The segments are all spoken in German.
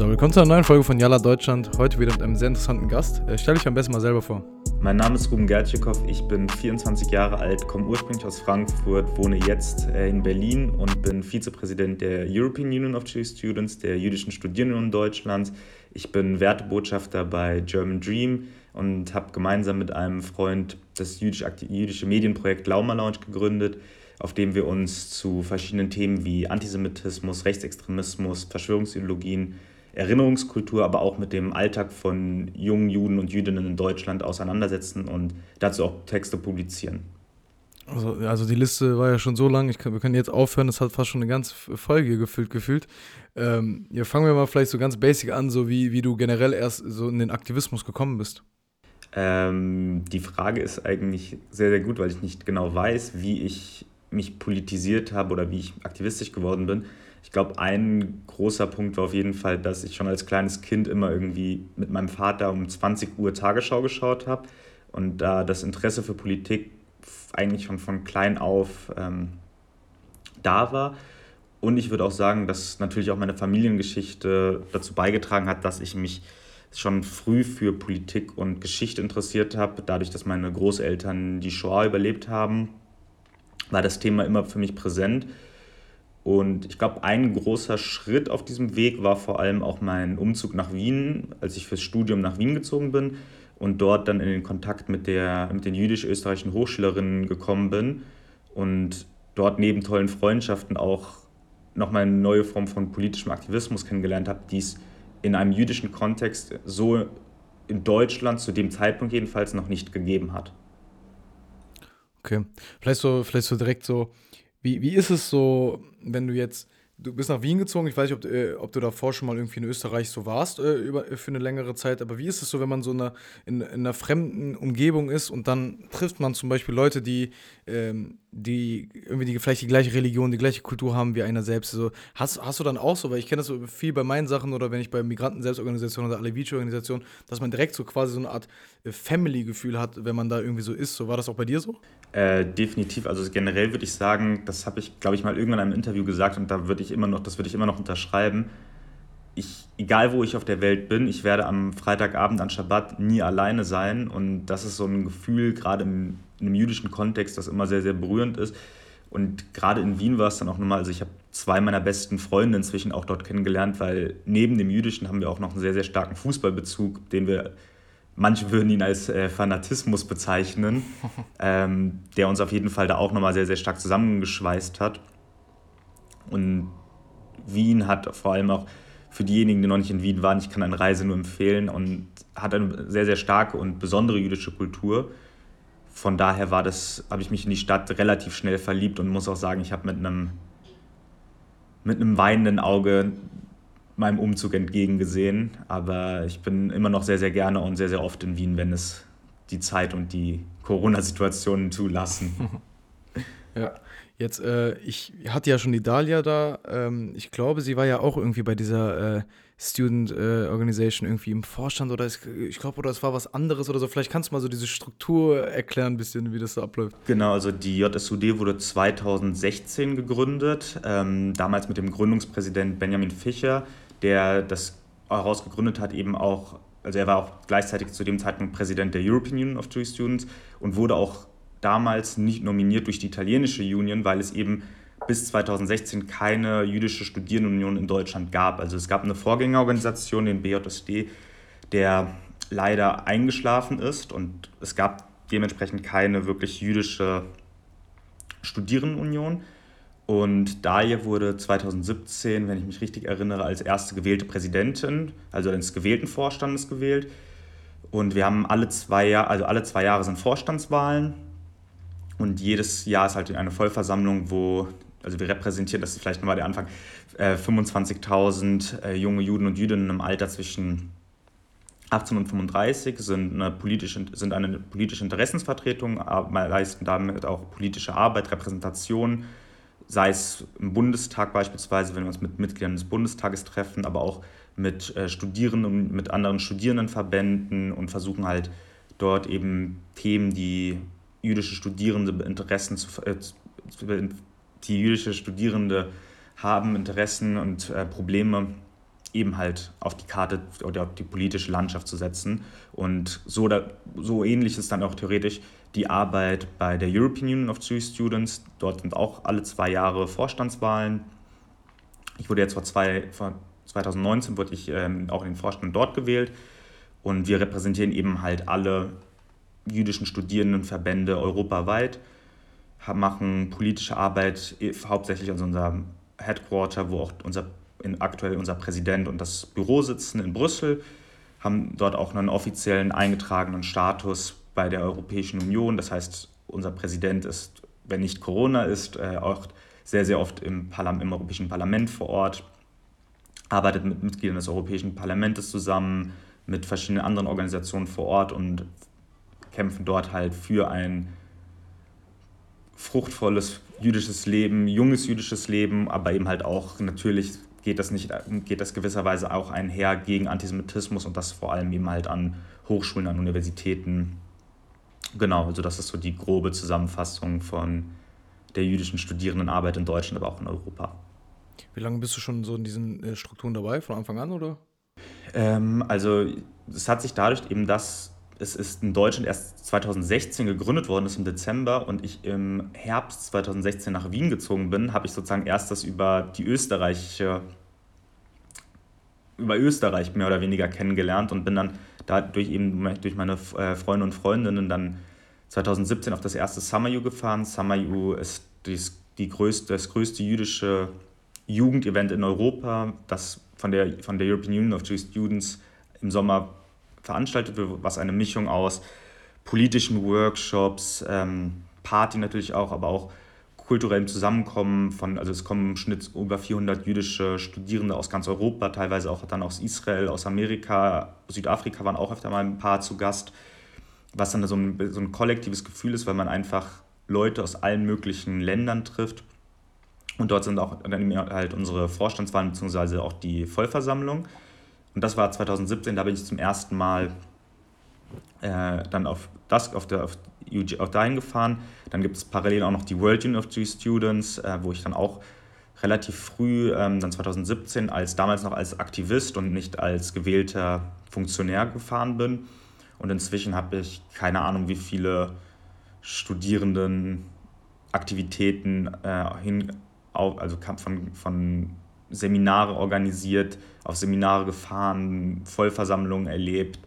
So, willkommen zu einer neuen Folge von Yalla Deutschland. Heute wieder mit einem sehr interessanten Gast. Äh, stell dich am besten mal selber vor. Mein Name ist Ruben Gertschikow, ich bin 24 Jahre alt, komme ursprünglich aus Frankfurt, wohne jetzt äh, in Berlin und bin Vizepräsident der European Union of Jewish Students, der jüdischen Studierenden Deutschlands. Ich bin Wertebotschafter bei German Dream und habe gemeinsam mit einem Freund das jüdische, jüdische Medienprojekt Lauma Lounge gegründet, auf dem wir uns zu verschiedenen Themen wie Antisemitismus, Rechtsextremismus, Verschwörungsideologien, Erinnerungskultur, aber auch mit dem Alltag von jungen Juden und Jüdinnen in Deutschland auseinandersetzen und dazu auch Texte publizieren. Also, also die Liste war ja schon so lang, kann, wir können jetzt aufhören, das hat fast schon eine ganze Folge gefüllt gefühlt. Ähm, ja, fangen wir mal vielleicht so ganz basic an, so wie, wie du generell erst so in den Aktivismus gekommen bist. Ähm, die Frage ist eigentlich sehr, sehr gut, weil ich nicht genau weiß, wie ich mich politisiert habe oder wie ich aktivistisch geworden bin. Ich glaube, ein großer Punkt war auf jeden Fall, dass ich schon als kleines Kind immer irgendwie mit meinem Vater um 20 Uhr Tagesschau geschaut habe und da das Interesse für Politik eigentlich schon von klein auf ähm, da war. Und ich würde auch sagen, dass natürlich auch meine Familiengeschichte dazu beigetragen hat, dass ich mich schon früh für Politik und Geschichte interessiert habe. Dadurch, dass meine Großeltern die Shoah überlebt haben, war das Thema immer für mich präsent. Und ich glaube, ein großer Schritt auf diesem Weg war vor allem auch mein Umzug nach Wien, als ich fürs Studium nach Wien gezogen bin und dort dann in den Kontakt mit, der, mit den jüdisch-österreichischen Hochschülerinnen gekommen bin und dort neben tollen Freundschaften auch nochmal eine neue Form von politischem Aktivismus kennengelernt habe, die es in einem jüdischen Kontext so in Deutschland zu dem Zeitpunkt jedenfalls noch nicht gegeben hat. Okay, vielleicht so, vielleicht so direkt so, wie, wie ist es so, wenn du jetzt, du bist nach Wien gezogen, ich weiß nicht, ob, äh, ob du davor schon mal irgendwie in Österreich so warst äh, über, für eine längere Zeit, aber wie ist es so, wenn man so eine, in, in einer fremden Umgebung ist und dann trifft man zum Beispiel Leute, die, ähm, die irgendwie die, vielleicht die gleiche Religion, die gleiche Kultur haben wie einer selbst. So, hast, hast du dann auch so, weil ich kenne das so viel bei meinen Sachen oder wenn ich bei Migranten-Selbstorganisationen oder Alevici-Organisationen, dass man direkt so quasi so eine Art äh, Family-Gefühl hat, wenn man da irgendwie so ist. So, war das auch bei dir so? Äh, definitiv. Also generell würde ich sagen, das habe ich, glaube ich, mal irgendwann in einem Interview gesagt und da würde ich immer noch, das würde ich immer noch unterschreiben. Ich, egal wo ich auf der Welt bin, ich werde am Freitagabend an Schabbat nie alleine sein und das ist so ein Gefühl, gerade im, in einem jüdischen Kontext, das immer sehr, sehr berührend ist. Und gerade in Wien war es dann auch nochmal, also ich habe zwei meiner besten Freunde inzwischen auch dort kennengelernt, weil neben dem Jüdischen haben wir auch noch einen sehr, sehr starken Fußballbezug, den wir Manche würden ihn als äh, Fanatismus bezeichnen, ähm, der uns auf jeden Fall da auch nochmal sehr, sehr stark zusammengeschweißt hat. Und Wien hat vor allem auch für diejenigen, die noch nicht in Wien waren, ich kann eine Reise nur empfehlen und hat eine sehr, sehr starke und besondere jüdische Kultur. Von daher war das, habe ich mich in die Stadt relativ schnell verliebt und muss auch sagen, ich habe mit einem, mit einem weinenden Auge meinem Umzug entgegengesehen. Aber ich bin immer noch sehr, sehr gerne und sehr, sehr oft in Wien, wenn es die Zeit und die Corona-Situationen zulassen. ja, jetzt, äh, ich hatte ja schon die Dalia da. Ähm, ich glaube, sie war ja auch irgendwie bei dieser äh, Student äh, Organization irgendwie im Vorstand oder es, ich glaube, oder es war was anderes oder so. Vielleicht kannst du mal so diese Struktur erklären, ein bisschen, wie das so abläuft. Genau, also die JSUD wurde 2016 gegründet, ähm, damals mit dem Gründungspräsident Benjamin Fischer der das herausgegründet hat, eben auch, also er war auch gleichzeitig zu dem Zeitpunkt Präsident der European Union of Jewish Students und wurde auch damals nicht nominiert durch die italienische Union, weil es eben bis 2016 keine jüdische Studierendenunion in Deutschland gab. Also es gab eine Vorgängerorganisation, den BJSD, der leider eingeschlafen ist und es gab dementsprechend keine wirklich jüdische Studierendenunion. Und Daje wurde 2017, wenn ich mich richtig erinnere, als erste gewählte Präsidentin, also ins gewählten Vorstandes gewählt. Und wir haben alle zwei Jahre, also alle zwei Jahre sind Vorstandswahlen. Und jedes Jahr ist halt eine Vollversammlung, wo, also wir repräsentieren, das ist vielleicht nochmal der Anfang, 25.000 äh, äh, junge Juden und Jüdinnen im Alter zwischen 18 und 35 sind eine politische, sind eine politische Interessensvertretung, leisten damit auch politische Arbeit, Repräsentation, sei es im Bundestag beispielsweise, wenn wir uns mit Mitgliedern des Bundestages treffen, aber auch mit äh, Studierenden mit anderen Studierendenverbänden und versuchen halt dort eben Themen, die jüdische Studierende Interessen zu, äh, die jüdische Studierende haben, Interessen und äh, Probleme eben halt auf die Karte oder auf die politische Landschaft zu setzen. Und so, da, so ähnlich ist dann auch theoretisch die Arbeit bei der European Union of Jewish Students. Dort sind auch alle zwei Jahre Vorstandswahlen. Ich wurde jetzt vor, zwei, vor 2019 wurde ich ähm, auch in den Vorstand dort gewählt. Und wir repräsentieren eben halt alle jüdischen Studierendenverbände europaweit, machen politische Arbeit hauptsächlich aus unserem Headquarter, wo auch unser, in, aktuell unser Präsident und das Büro sitzen in Brüssel, haben dort auch einen offiziellen eingetragenen Status bei der Europäischen Union. Das heißt, unser Präsident ist, wenn nicht Corona ist, äh, auch sehr, sehr oft im, im Europäischen Parlament vor Ort, arbeitet mit Mitgliedern des Europäischen Parlaments zusammen, mit verschiedenen anderen Organisationen vor Ort und kämpfen dort halt für ein fruchtvolles jüdisches Leben, junges jüdisches Leben, aber eben halt auch natürlich geht das nicht, geht das gewisserweise auch einher gegen Antisemitismus und das vor allem eben halt an Hochschulen, an Universitäten. Genau, also das ist so die grobe Zusammenfassung von der jüdischen Studierendenarbeit in Deutschland, aber auch in Europa. Wie lange bist du schon so in diesen äh, Strukturen dabei, von Anfang an, oder? Ähm, also es hat sich dadurch eben das es ist in Deutschland erst 2016 gegründet worden, ist im Dezember und ich im Herbst 2016 nach Wien gezogen bin, habe ich sozusagen erst das über die österreichische über Österreich mehr oder weniger kennengelernt und bin dann dadurch eben durch meine äh, Freunde und Freundinnen dann 2017 auf das erste Summer U gefahren. Summer U ist die größte, das größte jüdische Jugendevent in Europa, das von der, von der European Union of Jewish Students im Sommer veranstaltet wird, was eine Mischung aus politischen Workshops, ähm, Party natürlich auch, aber auch kulturellem Zusammenkommen von, also es kommen im Schnitt über 400 jüdische Studierende aus ganz Europa, teilweise auch dann aus Israel, aus Amerika, Südafrika waren auch öfter mal ein paar zu Gast, was dann so ein, so ein kollektives Gefühl ist, weil man einfach Leute aus allen möglichen Ländern trifft. Und dort sind auch dann halt unsere Vorstandswahlen bzw. auch die Vollversammlung. Und das war 2017, da bin ich zum ersten Mal äh, dann auf das, auf, der, auf, UG, auf dahin gefahren. Dann gibt es parallel auch noch die World University Students, äh, wo ich dann auch relativ früh, ähm, dann 2017, als damals noch als Aktivist und nicht als gewählter Funktionär gefahren bin. Und inzwischen habe ich keine Ahnung, wie viele Studierenden Aktivitäten äh, hin, auf, also von, von Seminare organisiert, auf Seminare gefahren, Vollversammlungen erlebt,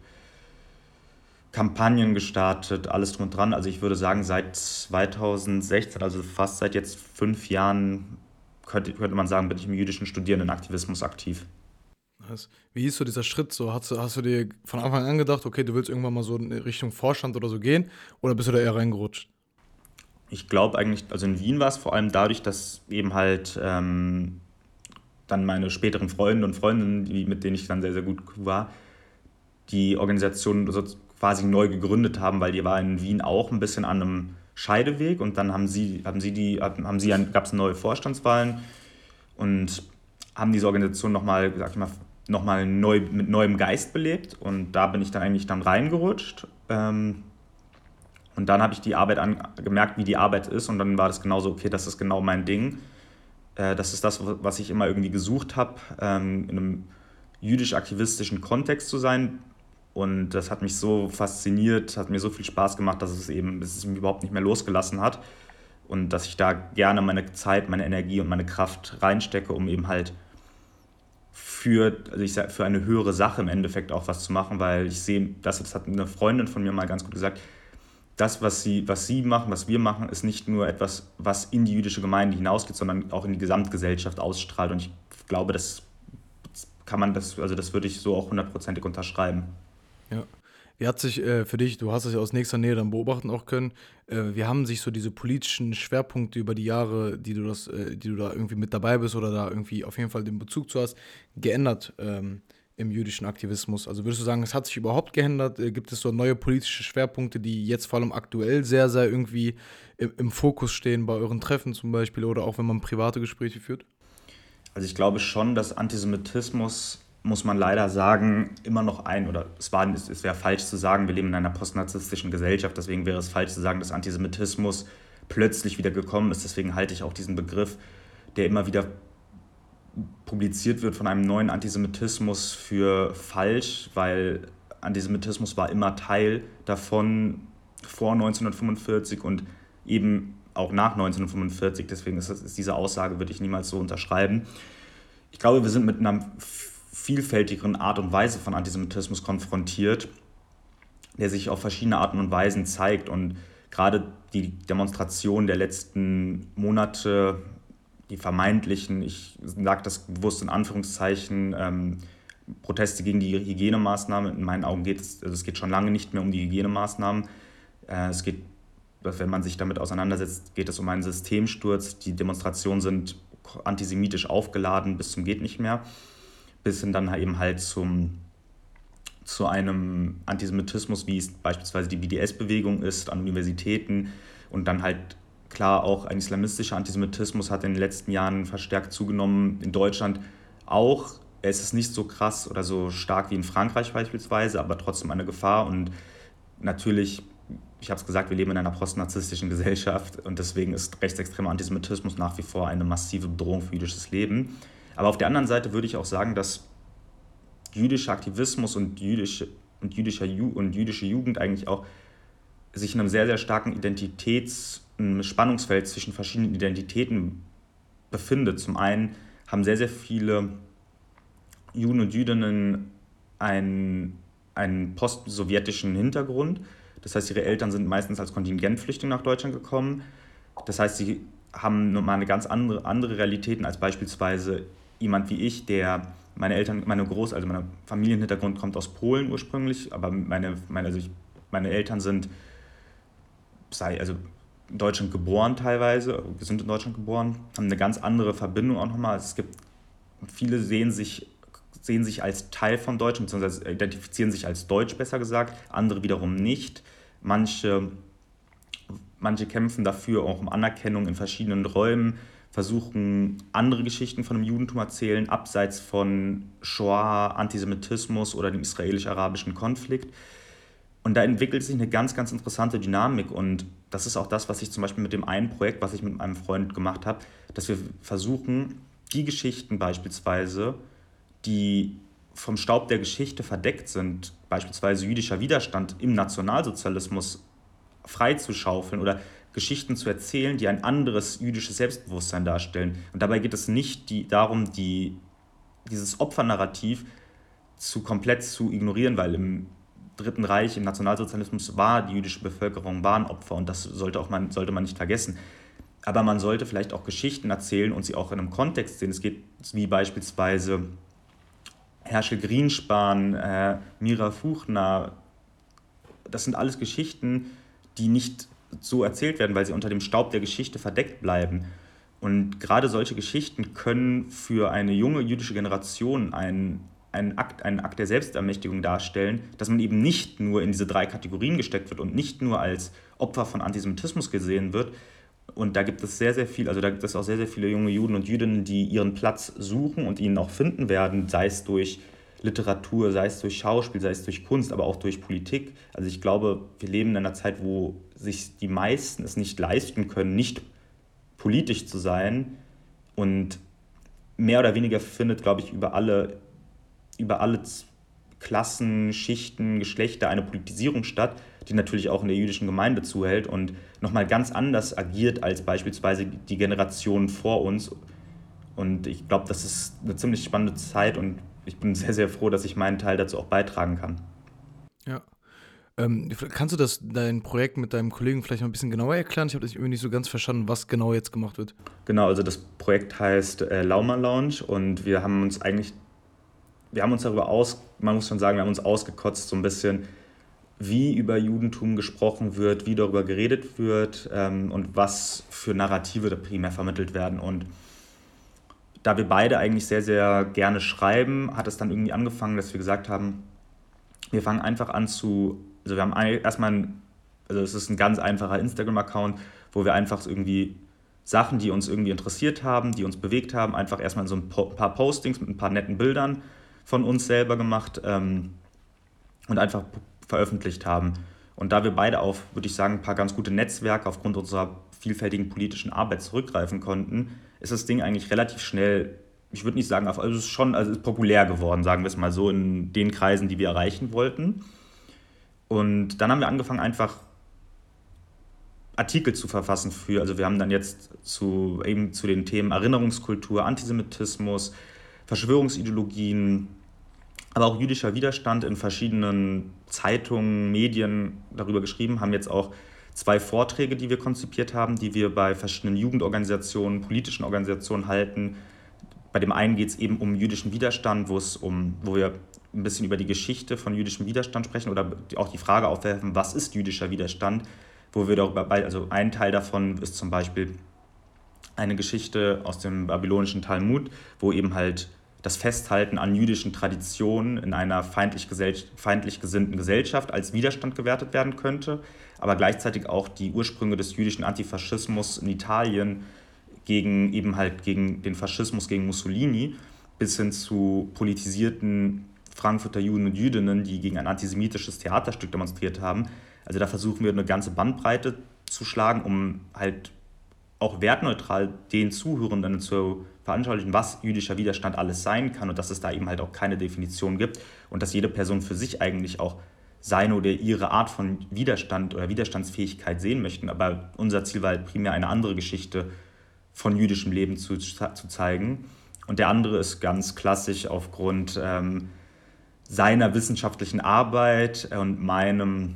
Kampagnen gestartet, alles drum und dran. Also ich würde sagen, seit 2016, also fast seit jetzt fünf Jahren, könnte, könnte man sagen, bin ich im jüdischen Studierendenaktivismus aktiv. Wie ist so dieser Schritt so? Hast du, hast du dir von Anfang an gedacht, okay, du willst irgendwann mal so in Richtung Vorstand oder so gehen? Oder bist du da eher reingerutscht? Ich glaube eigentlich, also in Wien war es vor allem dadurch, dass eben halt ähm, dann meine späteren Freunde und Freundinnen, die, mit denen ich dann sehr, sehr gut war, die Organisation so quasi neu gegründet haben, weil die war in Wien auch ein bisschen an einem Scheideweg und dann haben sie, haben sie die, haben sie, gab es neue Vorstandswahlen und haben diese Organisation nochmal, sag ich mal, nochmal neu, mit neuem Geist belebt und da bin ich dann eigentlich dann reingerutscht. Ähm, und dann habe ich die Arbeit an, gemerkt, wie die Arbeit ist und dann war das genauso, okay, das ist genau mein Ding. Äh, das ist das, was ich immer irgendwie gesucht habe, ähm, in einem jüdisch-aktivistischen Kontext zu sein. Und das hat mich so fasziniert, hat mir so viel Spaß gemacht, dass es eben dass es mich überhaupt nicht mehr losgelassen hat. Und dass ich da gerne meine Zeit, meine Energie und meine Kraft reinstecke, um eben halt für, also ich sag, für eine höhere Sache im Endeffekt auch was zu machen, weil ich sehe, das, das hat eine Freundin von mir mal ganz gut gesagt, das, was sie, was sie machen, was wir machen, ist nicht nur etwas, was in die jüdische Gemeinde hinausgeht, sondern auch in die Gesamtgesellschaft ausstrahlt. Und ich glaube, das kann man, das, also das würde ich so auch hundertprozentig unterschreiben. Ja. Wie hat sich äh, für dich, du hast es ja aus nächster Nähe dann beobachten auch können, äh, wie haben sich so diese politischen Schwerpunkte über die Jahre, die du das, äh, die du da irgendwie mit dabei bist oder da irgendwie auf jeden Fall den Bezug zu hast, geändert? Ähm, im jüdischen Aktivismus? Also würdest du sagen, es hat sich überhaupt geändert? Äh, gibt es so neue politische Schwerpunkte, die jetzt vor allem aktuell sehr, sehr irgendwie im, im Fokus stehen bei euren Treffen zum Beispiel oder auch wenn man private Gespräche führt? Also ich glaube schon, dass Antisemitismus, muss man leider sagen, immer noch ein, oder es, war, es wäre falsch zu sagen, wir leben in einer postnarzisstischen Gesellschaft, deswegen wäre es falsch zu sagen, dass Antisemitismus plötzlich wieder gekommen ist. Deswegen halte ich auch diesen Begriff, der immer wieder publiziert wird von einem neuen Antisemitismus für falsch, weil Antisemitismus war immer Teil davon vor 1945 und eben auch nach 1945. Deswegen ist, ist diese Aussage, würde ich niemals so unterschreiben. Ich glaube, wir sind mit einer vielfältigeren Art und Weise von Antisemitismus konfrontiert, der sich auf verschiedene Arten und Weisen zeigt. Und gerade die Demonstrationen der letzten Monate, die vermeintlichen, ich sage das bewusst in Anführungszeichen, ähm, Proteste gegen die Hygienemaßnahmen, in meinen Augen geht es, also es geht schon lange nicht mehr um die Hygienemaßnahmen. Äh, es geht, wenn man sich damit auseinandersetzt, geht es um einen Systemsturz. Die Demonstrationen sind antisemitisch aufgeladen bis zum geht nicht mehr, bis hin dann eben halt zum zu einem Antisemitismus, wie es beispielsweise die BDS-Bewegung ist, an Universitäten und dann halt klar auch ein islamistischer Antisemitismus hat in den letzten Jahren verstärkt zugenommen, in Deutschland auch. Es ist nicht so krass oder so stark wie in Frankreich beispielsweise, aber trotzdem eine Gefahr und natürlich, ich habe es gesagt, wir leben in einer postnarzisstischen Gesellschaft und deswegen ist rechtsextremer Antisemitismus nach wie vor eine massive Bedrohung für jüdisches Leben. Aber auf der anderen Seite würde ich auch sagen, dass jüdischer Aktivismus und, jüdische, und, jüdischer Ju und jüdische Jugend eigentlich auch sich in einem sehr, sehr starken Identitäts- Spannungsfeld zwischen verschiedenen Identitäten befindet. Zum einen haben sehr, sehr viele Juden und Jüdinnen einen, einen post-sowjetischen Hintergrund. Das heißt, ihre Eltern sind meistens als Kontingentflüchtlinge nach Deutschland gekommen. Das heißt, sie haben nochmal eine ganz andere, andere Realitäten als beispielsweise jemand wie ich, der meine Eltern, meine Groß-, also mein Familienhintergrund kommt aus Polen ursprünglich, aber meine, meine, also ich, meine Eltern sind, sei, also in Deutschland geboren teilweise, sind in Deutschland geboren, haben eine ganz andere Verbindung auch nochmal. Es gibt, viele sehen sich, sehen sich als Teil von Deutschland, beziehungsweise identifizieren sich als Deutsch, besser gesagt, andere wiederum nicht. Manche, manche kämpfen dafür auch um Anerkennung in verschiedenen Räumen versuchen, andere Geschichten von dem Judentum erzählen, abseits von Shoah, Antisemitismus oder dem israelisch-arabischen Konflikt. Und da entwickelt sich eine ganz, ganz interessante Dynamik. Und das ist auch das, was ich zum Beispiel mit dem einen Projekt, was ich mit meinem Freund gemacht habe, dass wir versuchen, die Geschichten beispielsweise, die vom Staub der Geschichte verdeckt sind, beispielsweise jüdischer Widerstand im Nationalsozialismus freizuschaufeln oder Geschichten zu erzählen, die ein anderes jüdisches Selbstbewusstsein darstellen. Und dabei geht es nicht die, darum, die, dieses Opfernarrativ zu komplett zu ignorieren, weil im Dritten Reich, im Nationalsozialismus war die jüdische Bevölkerung war ein Opfer und das sollte, auch man, sollte man nicht vergessen. Aber man sollte vielleicht auch Geschichten erzählen und sie auch in einem Kontext sehen. Es geht wie beispielsweise Herschel Grienspan, äh, Mira Fuchner. Das sind alles Geschichten, die nicht so erzählt werden, weil sie unter dem Staub der Geschichte verdeckt bleiben. Und gerade solche Geschichten können für eine junge jüdische Generation ein, ein Akt, einen Akt der Selbstermächtigung darstellen, dass man eben nicht nur in diese drei Kategorien gesteckt wird und nicht nur als Opfer von Antisemitismus gesehen wird. Und da gibt es sehr, sehr viel, also da gibt es auch sehr, sehr viele junge Juden und Jüdinnen, die ihren Platz suchen und ihn auch finden werden, sei es durch Literatur, sei es durch Schauspiel, sei es durch Kunst, aber auch durch Politik. Also ich glaube, wir leben in einer Zeit, wo sich die meisten es nicht leisten können, nicht politisch zu sein. Und mehr oder weniger findet, glaube ich, über alle, über alle Klassen, Schichten, Geschlechter eine Politisierung statt, die natürlich auch in der jüdischen Gemeinde zuhält und nochmal ganz anders agiert als beispielsweise die Generation vor uns. Und ich glaube, das ist eine ziemlich spannende Zeit und ich bin sehr, sehr froh, dass ich meinen Teil dazu auch beitragen kann. Ja. Ähm, kannst du das, dein Projekt mit deinem Kollegen vielleicht noch ein bisschen genauer erklären? Ich habe das irgendwie nicht so ganz verstanden, was genau jetzt gemacht wird. Genau, also das Projekt heißt äh, Lauma Lounge und wir haben uns eigentlich, wir haben uns darüber aus, man muss schon sagen, wir haben uns ausgekotzt so ein bisschen, wie über Judentum gesprochen wird, wie darüber geredet wird ähm, und was für Narrative da primär vermittelt werden. Und da wir beide eigentlich sehr, sehr gerne schreiben, hat es dann irgendwie angefangen, dass wir gesagt haben, wir fangen einfach an zu, also wir haben erstmal, ein, also es ist ein ganz einfacher Instagram-Account, wo wir einfach irgendwie Sachen, die uns irgendwie interessiert haben, die uns bewegt haben, einfach erstmal so ein paar Postings mit ein paar netten Bildern von uns selber gemacht ähm, und einfach veröffentlicht haben. Und da wir beide auf, würde ich sagen, ein paar ganz gute Netzwerke aufgrund unserer vielfältigen politischen Arbeit zurückgreifen konnten, ist das Ding eigentlich relativ schnell ich würde nicht sagen, also es ist schon also es ist populär geworden, sagen wir es mal so, in den Kreisen, die wir erreichen wollten. Und dann haben wir angefangen, einfach Artikel zu verfassen für, also wir haben dann jetzt zu, eben zu den Themen Erinnerungskultur, Antisemitismus, Verschwörungsideologien, aber auch jüdischer Widerstand in verschiedenen Zeitungen, Medien darüber geschrieben, haben jetzt auch zwei Vorträge, die wir konzipiert haben, die wir bei verschiedenen Jugendorganisationen, politischen Organisationen halten. Bei dem einen geht es eben um jüdischen Widerstand, wo es um, wo wir ein bisschen über die Geschichte von jüdischem Widerstand sprechen oder auch die Frage aufwerfen, was ist jüdischer Widerstand? Wo wir darüber, also ein Teil davon ist zum Beispiel eine Geschichte aus dem babylonischen Talmud, wo eben halt das Festhalten an jüdischen Traditionen in einer feindlich, feindlich gesinnten Gesellschaft als Widerstand gewertet werden könnte, aber gleichzeitig auch die Ursprünge des jüdischen Antifaschismus in Italien gegen eben halt gegen den Faschismus gegen Mussolini bis hin zu politisierten Frankfurter Juden und Jüdinnen, die gegen ein antisemitisches Theaterstück demonstriert haben. Also da versuchen wir eine ganze Bandbreite zu schlagen, um halt auch wertneutral den Zuhörenden zu veranschaulichen, was jüdischer Widerstand alles sein kann und dass es da eben halt auch keine Definition gibt und dass jede Person für sich eigentlich auch seine oder ihre Art von Widerstand oder Widerstandsfähigkeit sehen möchten. Aber unser Ziel war halt primär eine andere Geschichte von jüdischem Leben zu, zu zeigen. Und der andere ist ganz klassisch aufgrund ähm, seiner wissenschaftlichen Arbeit und meinem,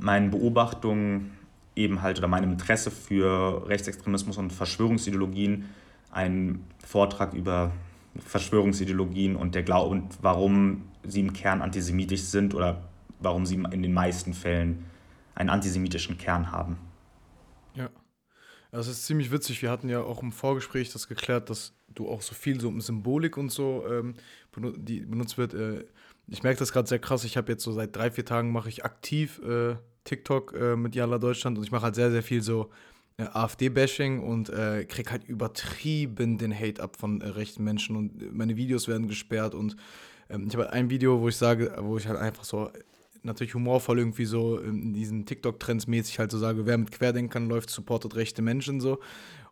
meinen Beobachtungen eben halt oder meinem Interesse für Rechtsextremismus und Verschwörungsideologien einen Vortrag über Verschwörungsideologien und der Glaube und warum sie im Kern antisemitisch sind oder warum sie in den meisten Fällen einen antisemitischen Kern haben. Ja. Das ist ziemlich witzig. Wir hatten ja auch im Vorgespräch das geklärt, dass du auch so viel so um Symbolik und so, ähm, die benutzt wird. Äh, ich merke das gerade sehr krass. Ich habe jetzt so seit drei, vier Tagen mache ich aktiv äh, TikTok äh, mit Jalla Deutschland und ich mache halt sehr, sehr viel so äh, AfD-Bashing und äh, krieg halt übertrieben den Hate ab von äh, rechten Menschen und meine Videos werden gesperrt und ähm, ich habe halt ein Video, wo ich sage, wo ich halt einfach so natürlich humorvoll irgendwie so in diesen TikTok-Trends mäßig halt so sage, wer mit Querdenkern läuft, supportet rechte Menschen so.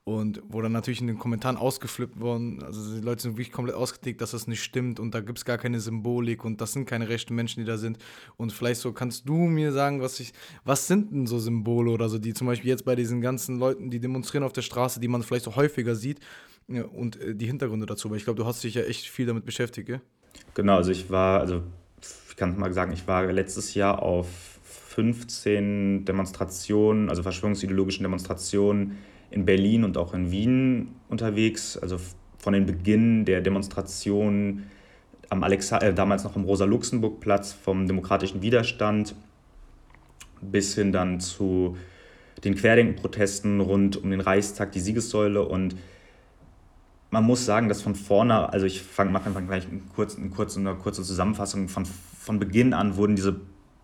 Und wo dann natürlich in den Kommentaren ausgeflippt worden, also die Leute sind wirklich komplett ausgetickt, dass das nicht stimmt und da gibt es gar keine Symbolik und das sind keine rechten Menschen, die da sind. Und vielleicht so kannst du mir sagen, was ich, was sind denn so Symbole oder so, die zum Beispiel jetzt bei diesen ganzen Leuten, die demonstrieren auf der Straße, die man vielleicht so häufiger sieht und äh, die Hintergründe dazu, weil ich glaube, du hast dich ja echt viel damit beschäftigt, gell? Genau, also ich war, also ich kann es mal sagen, ich war letztes Jahr auf 15 Demonstrationen, also verschwörungsideologischen Demonstrationen in Berlin und auch in Wien unterwegs. Also von den Beginn der Demonstration am Alexa äh, damals noch am Rosa-Luxemburg-Platz vom demokratischen Widerstand bis hin dann zu den Querdenkenprotesten rund um den Reichstag, die Siegessäule und man muss sagen, dass von vorne, also ich fange mache einfach gleich einen kurzen, eine, kurze, eine kurze Zusammenfassung, von, von Beginn an wurden diese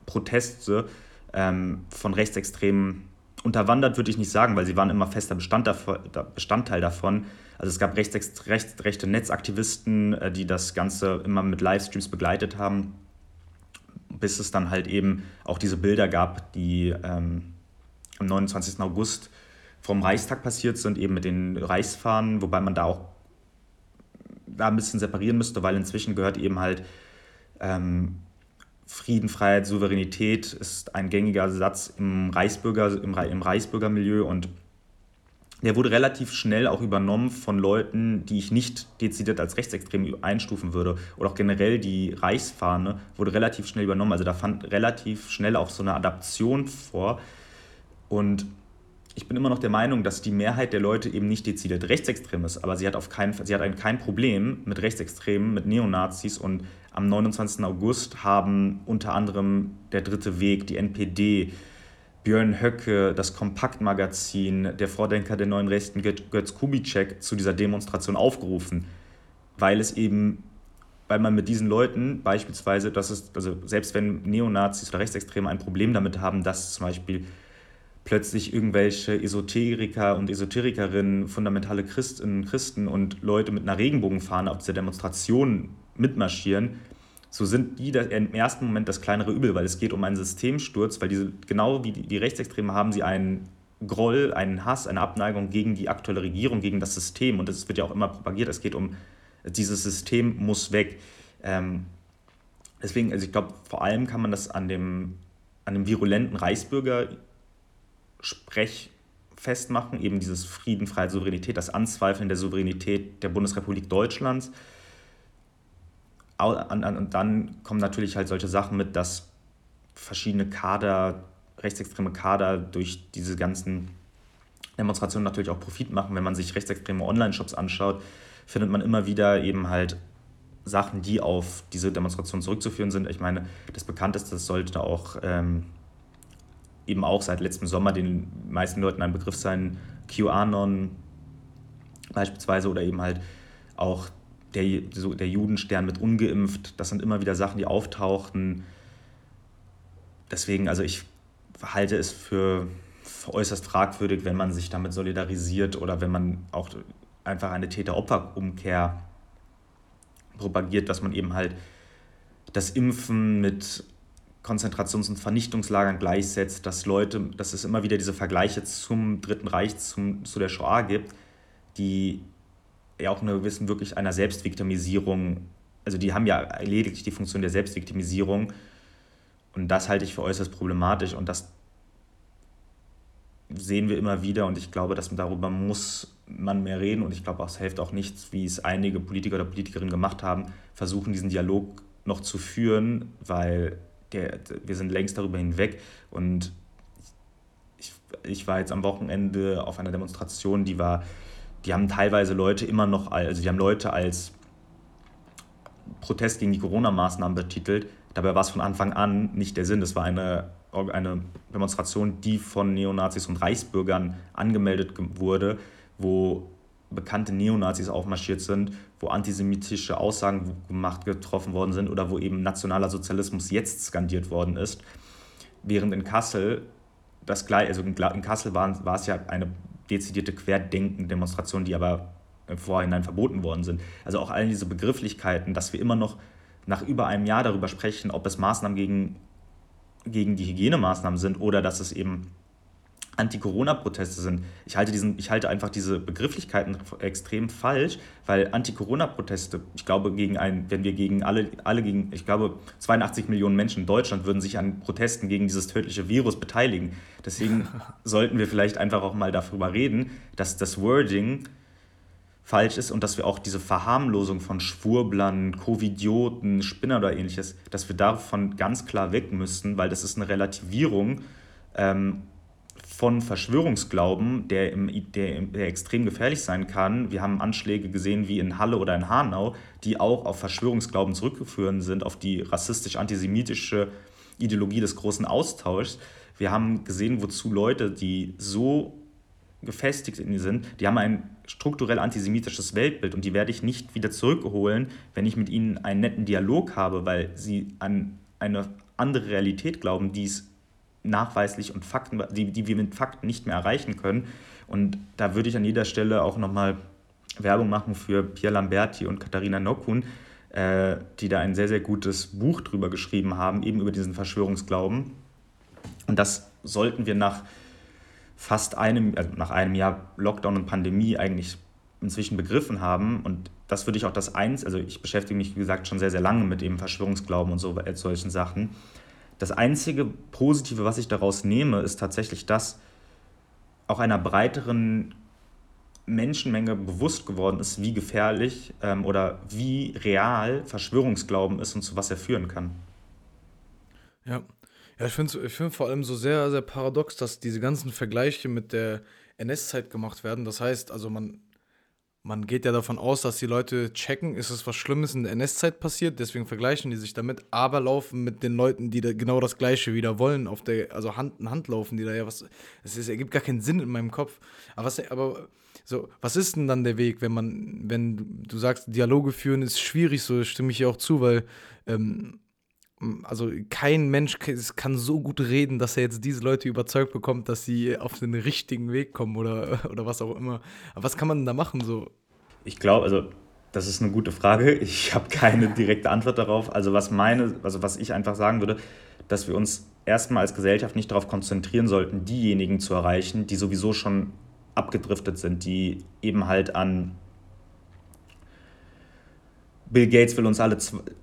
Proteste ähm, von Rechtsextremen unterwandert, würde ich nicht sagen, weil sie waren immer fester Bestandteil davon. Also es gab rechts, rechts, rechte Netzaktivisten, äh, die das Ganze immer mit Livestreams begleitet haben, bis es dann halt eben auch diese Bilder gab, die ähm, am 29. August vom Reichstag passiert sind, eben mit den Reichsfahnen, wobei man da auch da ein bisschen separieren müsste, weil inzwischen gehört eben halt ähm, Frieden, Freiheit, Souveränität ist ein gängiger Satz im Reichsbürger, im, im Reichsbürgermilieu und der wurde relativ schnell auch übernommen von Leuten, die ich nicht dezidiert als rechtsextrem einstufen würde. Oder auch generell die Reichsfahne wurde relativ schnell übernommen. Also da fand relativ schnell auch so eine Adaption vor. Und ich bin immer noch der Meinung, dass die Mehrheit der Leute eben nicht dezidiert rechtsextrem ist, aber sie hat, auf kein, sie hat ein, kein Problem mit Rechtsextremen, mit Neonazis und am 29. August haben unter anderem der Dritte Weg, die NPD, Björn Höcke, das Kompaktmagazin, der Vordenker der neuen Rechten Götz Kubitschek zu dieser Demonstration aufgerufen, weil es eben, weil man mit diesen Leuten beispielsweise, dass es, also selbst wenn Neonazis oder Rechtsextreme ein Problem damit haben, dass zum Beispiel plötzlich irgendwelche Esoteriker und Esoterikerinnen, fundamentale Christen, Christen und Leute mit einer Regenbogenfahne auf dieser Demonstration mitmarschieren, so sind die im ersten Moment das kleinere Übel, weil es geht um einen Systemsturz, weil diese, genau wie die, die Rechtsextreme haben sie einen Groll, einen Hass, eine Abneigung gegen die aktuelle Regierung, gegen das System. Und es wird ja auch immer propagiert, es geht um, dieses System muss weg. Ähm, deswegen, also ich glaube, vor allem kann man das an dem, an dem virulenten Reichsbürger-Sprech festmachen, eben dieses Frieden, Freiheit, Souveränität, das Anzweifeln der Souveränität der Bundesrepublik Deutschlands. Und dann kommen natürlich halt solche Sachen mit, dass verschiedene Kader rechtsextreme Kader durch diese ganzen Demonstrationen natürlich auch Profit machen. Wenn man sich rechtsextreme Online-Shops anschaut, findet man immer wieder eben halt Sachen, die auf diese Demonstration zurückzuführen sind. Ich meine, das bekannteste sollte auch ähm, eben auch seit letztem Sommer den meisten Leuten ein Begriff sein, QAnon beispielsweise oder eben halt auch der, so der Judenstern mit ungeimpft. Das sind immer wieder Sachen, die auftauchten. Deswegen, also ich halte es für, äußerst fragwürdig, wenn man sich damit solidarisiert oder wenn man auch einfach eine Täter-Opfer-Umkehr propagiert, dass man eben halt das Impfen mit Konzentrations- und Vernichtungslagern gleichsetzt, dass Leute, dass es immer wieder diese Vergleiche zum Dritten Reich, zum, zu der Shoah gibt, die ja auch eine gewissen wirklich einer Selbstviktimisierung, also die haben ja lediglich die Funktion der Selbstviktimisierung. Und das halte ich für äußerst problematisch und das sehen wir immer wieder und ich glaube, dass darüber muss man mehr reden und ich glaube, es hilft auch nichts, wie es einige Politiker oder Politikerinnen gemacht haben, versuchen diesen Dialog noch zu führen, weil wir sind längst darüber hinweg und ich, ich war jetzt am Wochenende auf einer Demonstration, die war, die haben teilweise Leute immer noch, also die haben Leute als Protest gegen die Corona-Maßnahmen betitelt, Dabei war es von Anfang an nicht der Sinn. Das war eine, eine Demonstration, die von Neonazis und Reichsbürgern angemeldet wurde, wo bekannte Neonazis aufmarschiert sind, wo antisemitische Aussagen gemacht, getroffen worden sind oder wo eben nationaler Sozialismus jetzt skandiert worden ist. Während in Kassel das gleiche, also in Kassel war, war es ja eine dezidierte Querdenken-Demonstration, die aber im Vorhinein verboten worden sind. Also auch all diese Begrifflichkeiten, dass wir immer noch nach über einem Jahr darüber sprechen, ob es Maßnahmen gegen, gegen die Hygienemaßnahmen sind oder dass es eben Anti-Corona-Proteste sind. Ich halte, diesen, ich halte einfach diese Begrifflichkeiten extrem falsch, weil Anti-Corona-Proteste, ich glaube, gegen ein, wenn wir gegen alle, alle gegen, ich glaube, 82 Millionen Menschen in Deutschland würden sich an Protesten gegen dieses tödliche Virus beteiligen. Deswegen sollten wir vielleicht einfach auch mal darüber reden, dass das Wording falsch ist und dass wir auch diese Verharmlosung von Schwurblern, Covidioten, Spinner oder ähnliches, dass wir davon ganz klar weg müssen, weil das ist eine Relativierung ähm, von Verschwörungsglauben, der, im, der, der extrem gefährlich sein kann. Wir haben Anschläge gesehen wie in Halle oder in Hanau, die auch auf Verschwörungsglauben zurückzuführen sind, auf die rassistisch-antisemitische Ideologie des großen Austauschs. Wir haben gesehen, wozu Leute, die so gefestigt in sind, die haben ein strukturell antisemitisches Weltbild und die werde ich nicht wieder zurückholen, wenn ich mit ihnen einen netten Dialog habe, weil sie an eine andere Realität glauben, die es nachweislich und Fakten, die, die wir mit Fakten nicht mehr erreichen können. Und da würde ich an jeder Stelle auch nochmal Werbung machen für Pierre Lamberti und Katharina Nokun, äh, die da ein sehr, sehr gutes Buch drüber geschrieben haben, eben über diesen Verschwörungsglauben. Und das sollten wir nach fast einem, also nach einem Jahr Lockdown und Pandemie eigentlich inzwischen begriffen haben. Und das würde ich auch das eins, also ich beschäftige mich, wie gesagt, schon sehr, sehr lange mit dem Verschwörungsglauben und so, äh, solchen Sachen. Das einzige Positive, was ich daraus nehme, ist tatsächlich, dass auch einer breiteren Menschenmenge bewusst geworden ist, wie gefährlich ähm, oder wie real Verschwörungsglauben ist und zu was er führen kann. Ja, ja, ich finde ich find vor allem so sehr, sehr paradox, dass diese ganzen Vergleiche mit der NS-Zeit gemacht werden. Das heißt, also man, man geht ja davon aus, dass die Leute checken, ist es was Schlimmes in der NS-Zeit passiert, deswegen vergleichen die sich damit, aber laufen mit den Leuten, die da genau das Gleiche wieder wollen, auf der, also Hand in Hand laufen, die da ja was, es ergibt gar keinen Sinn in meinem Kopf. Aber was, aber so, was ist denn dann der Weg, wenn man, wenn du sagst, Dialoge führen ist schwierig, so stimme ich ja auch zu, weil ähm, also kein Mensch kann so gut reden, dass er jetzt diese Leute überzeugt bekommt, dass sie auf den richtigen Weg kommen oder, oder was auch immer. Aber was kann man denn da machen so? Ich glaube, also das ist eine gute Frage. Ich habe keine direkte Antwort darauf. Also was meine, also was ich einfach sagen würde, dass wir uns erstmal als Gesellschaft nicht darauf konzentrieren sollten, diejenigen zu erreichen, die sowieso schon abgedriftet sind, die eben halt an Bill Gates will uns alle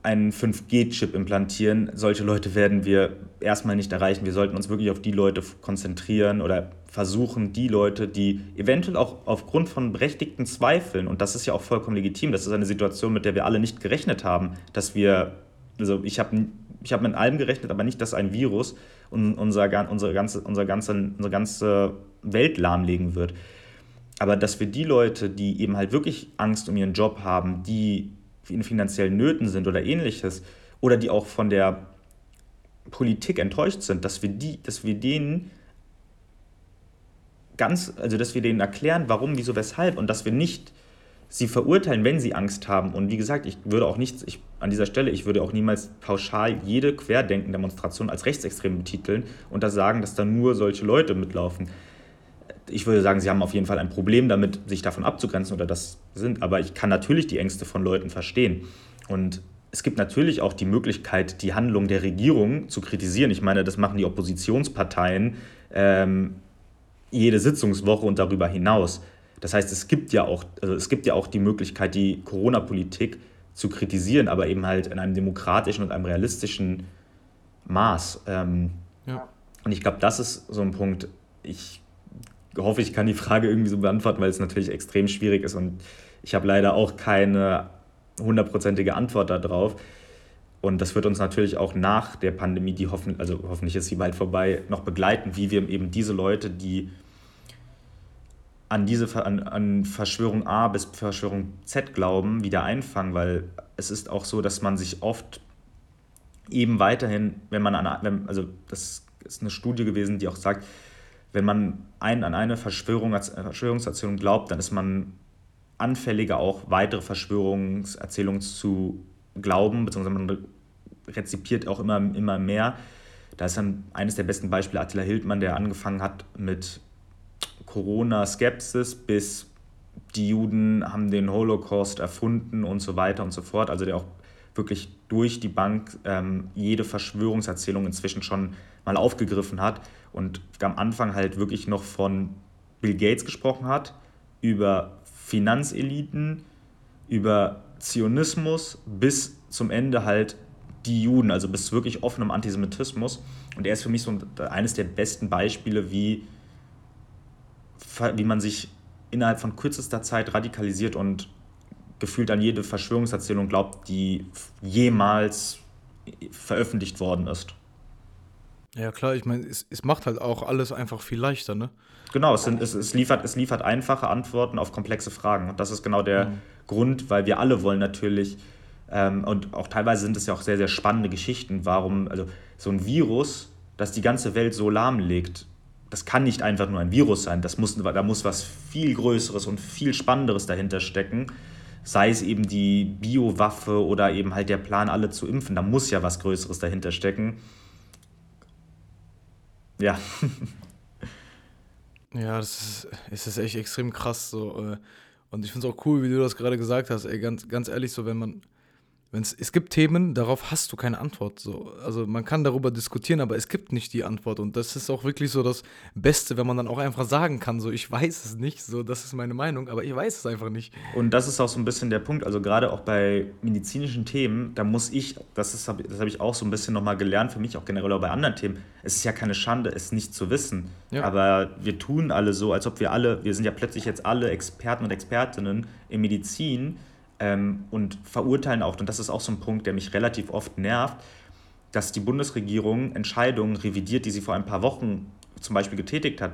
einen 5G-Chip implantieren. Solche Leute werden wir erstmal nicht erreichen. Wir sollten uns wirklich auf die Leute konzentrieren oder versuchen, die Leute, die eventuell auch aufgrund von berechtigten Zweifeln, und das ist ja auch vollkommen legitim, das ist eine Situation, mit der wir alle nicht gerechnet haben, dass wir, also ich habe ich hab mit allem gerechnet, aber nicht, dass ein Virus unser, unsere, ganze, unsere, ganze, unsere ganze Welt lahmlegen wird. Aber dass wir die Leute, die eben halt wirklich Angst um ihren Job haben, die in finanziellen Nöten sind oder ähnliches, oder die auch von der Politik enttäuscht sind, dass wir, die, dass wir denen ganz, also dass wir denen erklären, warum, wieso, weshalb und dass wir nicht sie verurteilen, wenn sie Angst haben. Und wie gesagt, ich würde auch nichts, ich, an dieser Stelle, ich würde auch niemals pauschal jede Querdenken-Demonstration als rechtsextrem betiteln und da sagen, dass da nur solche Leute mitlaufen ich würde sagen, sie haben auf jeden Fall ein Problem damit, sich davon abzugrenzen oder das sind. Aber ich kann natürlich die Ängste von Leuten verstehen. Und es gibt natürlich auch die Möglichkeit, die Handlung der Regierung zu kritisieren. Ich meine, das machen die Oppositionsparteien ähm, jede Sitzungswoche und darüber hinaus. Das heißt, es gibt ja auch, also es gibt ja auch die Möglichkeit, die Corona-Politik zu kritisieren, aber eben halt in einem demokratischen und einem realistischen Maß. Ähm, ja. Und ich glaube, das ist so ein Punkt. Ich hoffe, ich kann die Frage irgendwie so beantworten, weil es natürlich extrem schwierig ist und ich habe leider auch keine hundertprozentige Antwort darauf. Und das wird uns natürlich auch nach der Pandemie, die hoffen, also hoffentlich ist sie bald vorbei, noch begleiten, wie wir eben diese Leute, die an diese an, an Verschwörung A bis Verschwörung Z glauben, wieder einfangen, weil es ist auch so, dass man sich oft eben weiterhin, wenn man an, also das ist eine Studie gewesen, die auch sagt, wenn man ein, an eine Verschwörung, Verschwörungserzählung glaubt, dann ist man anfälliger auch weitere Verschwörungserzählungen zu glauben, beziehungsweise man rezipiert auch immer, immer mehr. Da ist dann eines der besten Beispiele Attila Hildmann, der angefangen hat mit Corona-Skepsis bis die Juden haben den Holocaust erfunden und so weiter und so fort. Also der auch wirklich durch die Bank ähm, jede Verschwörungserzählung inzwischen schon mal aufgegriffen hat und am Anfang halt wirklich noch von Bill Gates gesprochen hat, über Finanzeliten, über Zionismus bis zum Ende halt die Juden, also bis wirklich offenem Antisemitismus. Und er ist für mich so eines der besten Beispiele, wie, wie man sich innerhalb von kürzester Zeit radikalisiert und gefühlt an jede Verschwörungserzählung glaubt, die jemals veröffentlicht worden ist. Ja, klar, ich meine, es, es macht halt auch alles einfach viel leichter, ne? Genau, es, sind, es, es, liefert, es liefert einfache Antworten auf komplexe Fragen. Und das ist genau der mhm. Grund, weil wir alle wollen natürlich, ähm, und auch teilweise sind es ja auch sehr, sehr spannende Geschichten, warum, also so ein Virus, das die ganze Welt so lahmlegt, das kann nicht einfach nur ein Virus sein. Das muss, da muss was viel Größeres und viel Spannenderes dahinter stecken. Sei es eben die Biowaffe oder eben halt der Plan, alle zu impfen. Da muss ja was Größeres dahinter stecken. Ja. ja, das ist, es ist echt extrem krass so. Äh, und ich finde es auch cool, wie du das gerade gesagt hast. Ey, ganz, ganz ehrlich, so wenn man Wenn's, es gibt Themen, darauf hast du keine Antwort. So. Also man kann darüber diskutieren, aber es gibt nicht die Antwort. Und das ist auch wirklich so das Beste, wenn man dann auch einfach sagen kann, so ich weiß es nicht, so das ist meine Meinung, aber ich weiß es einfach nicht. Und das ist auch so ein bisschen der Punkt. Also gerade auch bei medizinischen Themen, da muss ich, das, ist, das habe ich auch so ein bisschen nochmal gelernt, für mich auch generell auch bei anderen Themen, es ist ja keine Schande, es nicht zu wissen. Ja. Aber wir tun alle so, als ob wir alle, wir sind ja plötzlich jetzt alle Experten und Expertinnen in Medizin ähm, und verurteilen auch, und das ist auch so ein Punkt, der mich relativ oft nervt, dass die Bundesregierung Entscheidungen revidiert, die sie vor ein paar Wochen zum Beispiel getätigt hat.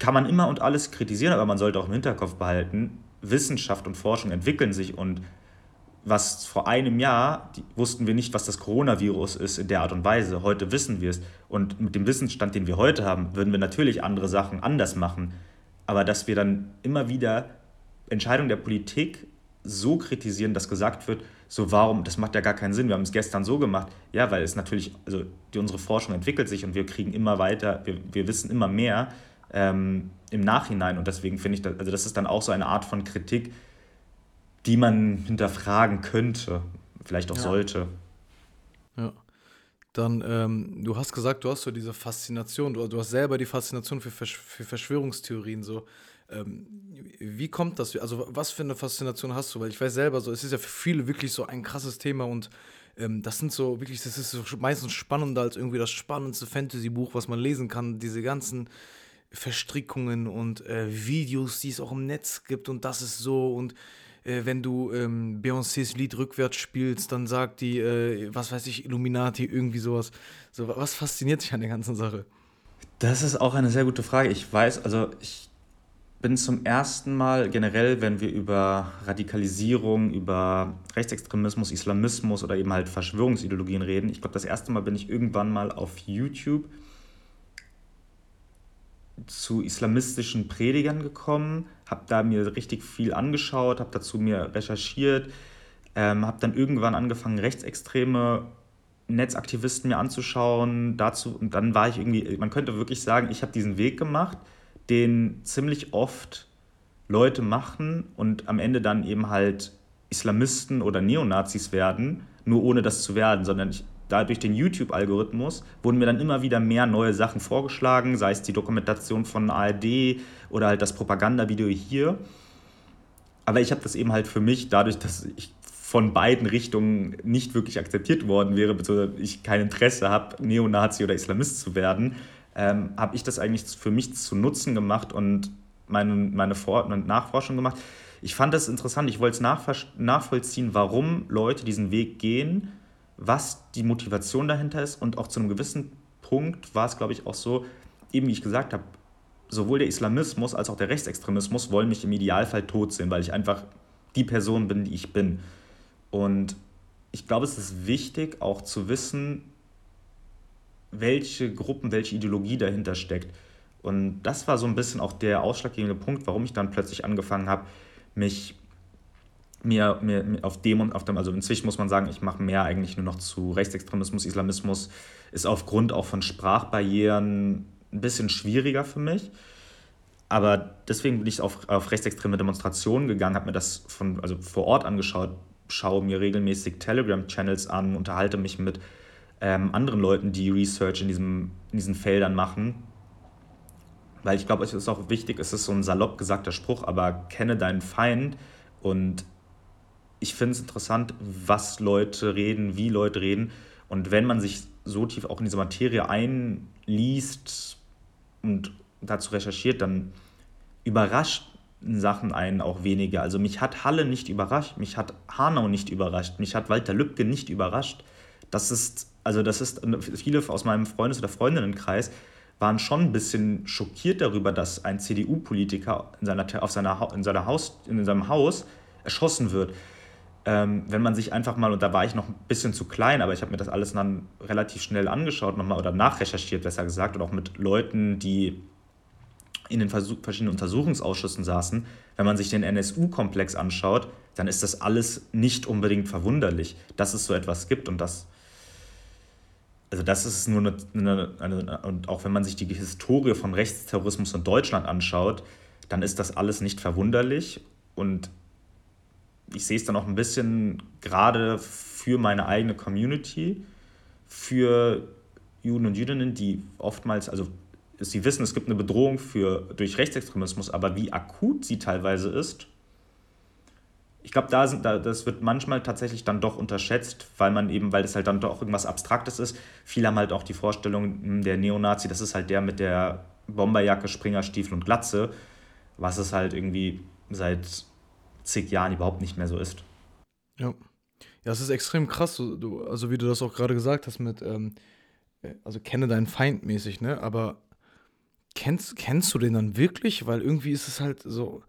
Kann man immer und alles kritisieren, aber man sollte auch im Hinterkopf behalten, Wissenschaft und Forschung entwickeln sich und was vor einem Jahr die, wussten wir nicht, was das Coronavirus ist in der Art und Weise. Heute wissen wir es. Und mit dem Wissensstand, den wir heute haben, würden wir natürlich andere Sachen anders machen. Aber dass wir dann immer wieder Entscheidungen der Politik so kritisieren, dass gesagt wird, so warum, das macht ja gar keinen Sinn, wir haben es gestern so gemacht. Ja, weil es natürlich, also die, unsere Forschung entwickelt sich und wir kriegen immer weiter, wir, wir wissen immer mehr ähm, im Nachhinein und deswegen finde ich, das, also das ist dann auch so eine Art von Kritik, die man hinterfragen könnte, vielleicht auch ja. sollte. Ja. dann, ähm, du hast gesagt, du hast so diese Faszination, du, du hast selber die Faszination für, Versch für Verschwörungstheorien, so. Ähm, wie kommt das? Also, was für eine Faszination hast du? Weil ich weiß selber, so, es ist ja für viele wirklich so ein krasses Thema und ähm, das sind so wirklich, das ist so meistens spannender als irgendwie das spannendste Fantasy-Buch, was man lesen kann. Diese ganzen Verstrickungen und äh, Videos, die es auch im Netz gibt und das ist so und äh, wenn du ähm, Beyoncés Lied rückwärts spielst, dann sagt die, äh, was weiß ich, Illuminati, irgendwie sowas. So, was fasziniert dich an der ganzen Sache? Das ist auch eine sehr gute Frage. Ich weiß, also ich bin zum ersten Mal generell, wenn wir über Radikalisierung, über Rechtsextremismus, Islamismus oder eben halt Verschwörungsideologien reden, ich glaube, das erste Mal bin ich irgendwann mal auf YouTube zu islamistischen Predigern gekommen, habe da mir richtig viel angeschaut, habe dazu mir recherchiert, ähm, habe dann irgendwann angefangen, rechtsextreme Netzaktivisten mir anzuschauen. Dazu, und dann war ich irgendwie, man könnte wirklich sagen, ich habe diesen Weg gemacht, den ziemlich oft Leute machen und am Ende dann eben halt Islamisten oder Neonazis werden, nur ohne das zu werden, sondern ich, da durch den YouTube-Algorithmus wurden mir dann immer wieder mehr neue Sachen vorgeschlagen, sei es die Dokumentation von ARD oder halt das Propagandavideo hier. Aber ich habe das eben halt für mich, dadurch, dass ich von beiden Richtungen nicht wirklich akzeptiert worden wäre, beziehungsweise ich kein Interesse habe, Neonazi oder Islamist zu werden, ähm, habe ich das eigentlich für mich zu Nutzen gemacht und meine, meine Vor- und Nachforschung gemacht. Ich fand das interessant, ich wollte es nachvollziehen, warum Leute diesen Weg gehen was die Motivation dahinter ist. Und auch zu einem gewissen Punkt war es, glaube ich, auch so, eben wie ich gesagt habe, sowohl der Islamismus als auch der Rechtsextremismus wollen mich im Idealfall tot sehen, weil ich einfach die Person bin, die ich bin. Und ich glaube, es ist wichtig, auch zu wissen, welche Gruppen, welche Ideologie dahinter steckt. Und das war so ein bisschen auch der ausschlaggebende Punkt, warum ich dann plötzlich angefangen habe, mich mir, mir, auf dem und auf dem, also inzwischen muss man sagen, ich mache mehr eigentlich nur noch zu Rechtsextremismus, Islamismus, ist aufgrund auch von Sprachbarrieren ein bisschen schwieriger für mich. Aber deswegen bin ich auf, auf rechtsextreme Demonstrationen gegangen, habe mir das von, also vor Ort angeschaut, schaue mir regelmäßig Telegram-Channels an, unterhalte mich mit ähm, anderen Leuten, die Research in, diesem, in diesen Feldern machen. Weil ich glaube, es ist auch wichtig, es ist so ein salopp gesagter Spruch, aber kenne deinen Feind und ich finde es interessant, was Leute reden, wie Leute reden. Und wenn man sich so tief auch in diese Materie einliest und dazu recherchiert, dann überrascht Sachen einen auch weniger. Also mich hat Halle nicht überrascht, mich hat Hanau nicht überrascht, mich hat Walter Lübcke nicht überrascht. Das ist, also das ist, viele aus meinem Freundes- oder Freundinnenkreis waren schon ein bisschen schockiert darüber, dass ein CDU-Politiker in, seiner, auf seiner, in, seiner Haus, in seinem Haus erschossen wird. Ähm, wenn man sich einfach mal, und da war ich noch ein bisschen zu klein, aber ich habe mir das alles dann relativ schnell angeschaut nochmal oder nachrecherchiert, besser gesagt, und auch mit Leuten, die in den Versuch, verschiedenen Untersuchungsausschüssen saßen, wenn man sich den NSU-Komplex anschaut, dann ist das alles nicht unbedingt verwunderlich, dass es so etwas gibt und das, also das ist nur eine, eine, eine, und auch wenn man sich die Historie von Rechtsterrorismus in Deutschland anschaut, dann ist das alles nicht verwunderlich. Und ich sehe es dann auch ein bisschen gerade für meine eigene Community, für Juden und Jüdinnen, die oftmals, also sie wissen, es gibt eine Bedrohung für, durch Rechtsextremismus, aber wie akut sie teilweise ist, ich glaube, da sind, da, das wird manchmal tatsächlich dann doch unterschätzt, weil man eben, weil das halt dann doch irgendwas Abstraktes ist. Viele haben halt auch die Vorstellung, hm, der Neonazi, das ist halt der mit der Bomberjacke, Springerstiefel und Glatze, was es halt irgendwie seit zig Jahren überhaupt nicht mehr so ist. Ja. Ja, es ist extrem krass, du, also wie du das auch gerade gesagt hast mit, ähm, äh, also kenne deinen Feind mäßig, ne? Aber kennst, kennst du den dann wirklich? Weil irgendwie ist es halt so,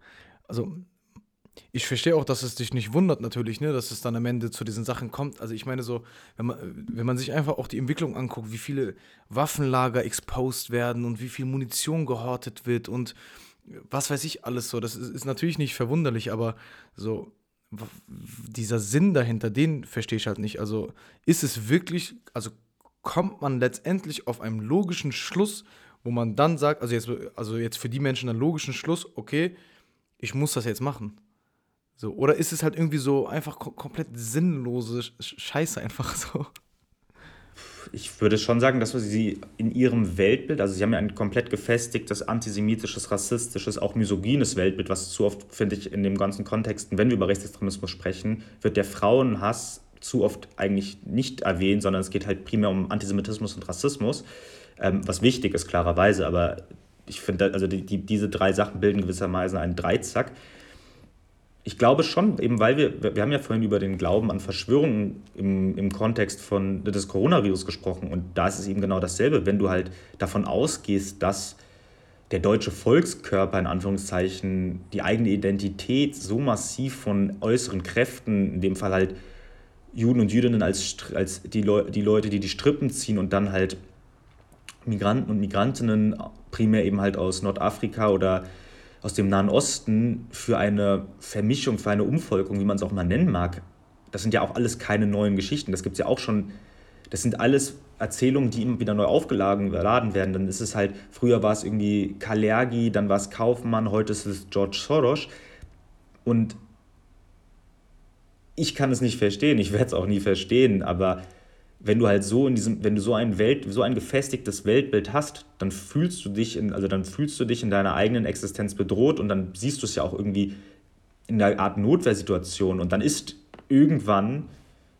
also ich verstehe auch, dass es dich nicht wundert natürlich, ne, dass es dann am Ende zu diesen Sachen kommt. Also ich meine so, wenn man, wenn man sich einfach auch die Entwicklung anguckt, wie viele Waffenlager exposed werden und wie viel Munition gehortet wird und was weiß ich alles so. Das ist, ist natürlich nicht verwunderlich, aber so dieser Sinn dahinter, den verstehe ich halt nicht. Also ist es wirklich, also kommt man letztendlich auf einen logischen Schluss, wo man dann sagt, also jetzt, also jetzt für die Menschen einen logischen Schluss, okay, ich muss das jetzt machen. So, oder ist es halt irgendwie so einfach kom komplett sinnlose Scheiße einfach so? ich würde schon sagen, dass sie in ihrem Weltbild, also sie haben ja ein komplett gefestigtes antisemitisches, rassistisches, auch misogynes Weltbild, was zu oft, finde ich, in dem ganzen Kontext, wenn wir über Rechtsextremismus sprechen, wird der Frauenhass zu oft eigentlich nicht erwähnt, sondern es geht halt primär um Antisemitismus und Rassismus, ähm, was wichtig ist, klarerweise, aber ich finde, also die, die, diese drei Sachen bilden gewissermaßen einen Dreizack ich glaube schon, eben weil wir, wir haben ja vorhin über den Glauben an Verschwörungen im, im Kontext von, des Coronavirus gesprochen und da ist es eben genau dasselbe, wenn du halt davon ausgehst, dass der deutsche Volkskörper in Anführungszeichen die eigene Identität so massiv von äußeren Kräften, in dem Fall halt Juden und Jüdinnen als, als die, Leu die Leute, die die Strippen ziehen und dann halt Migranten und Migrantinnen primär eben halt aus Nordafrika oder aus dem Nahen Osten für eine Vermischung, für eine Umvolkung, wie man es auch mal nennen mag, das sind ja auch alles keine neuen Geschichten. Das gibt es ja auch schon, das sind alles Erzählungen, die immer wieder neu aufgeladen werden. Dann ist es halt, früher war es irgendwie Kalergi, dann war es Kaufmann, heute ist es George Soros. Und ich kann es nicht verstehen, ich werde es auch nie verstehen, aber wenn du halt so in diesem, wenn du so ein Welt, so ein gefestigtes Weltbild hast, dann fühlst du dich in, also dann fühlst du dich in deiner eigenen Existenz bedroht und dann siehst du es ja auch irgendwie in einer Art Notwehrsituation. Und dann ist irgendwann,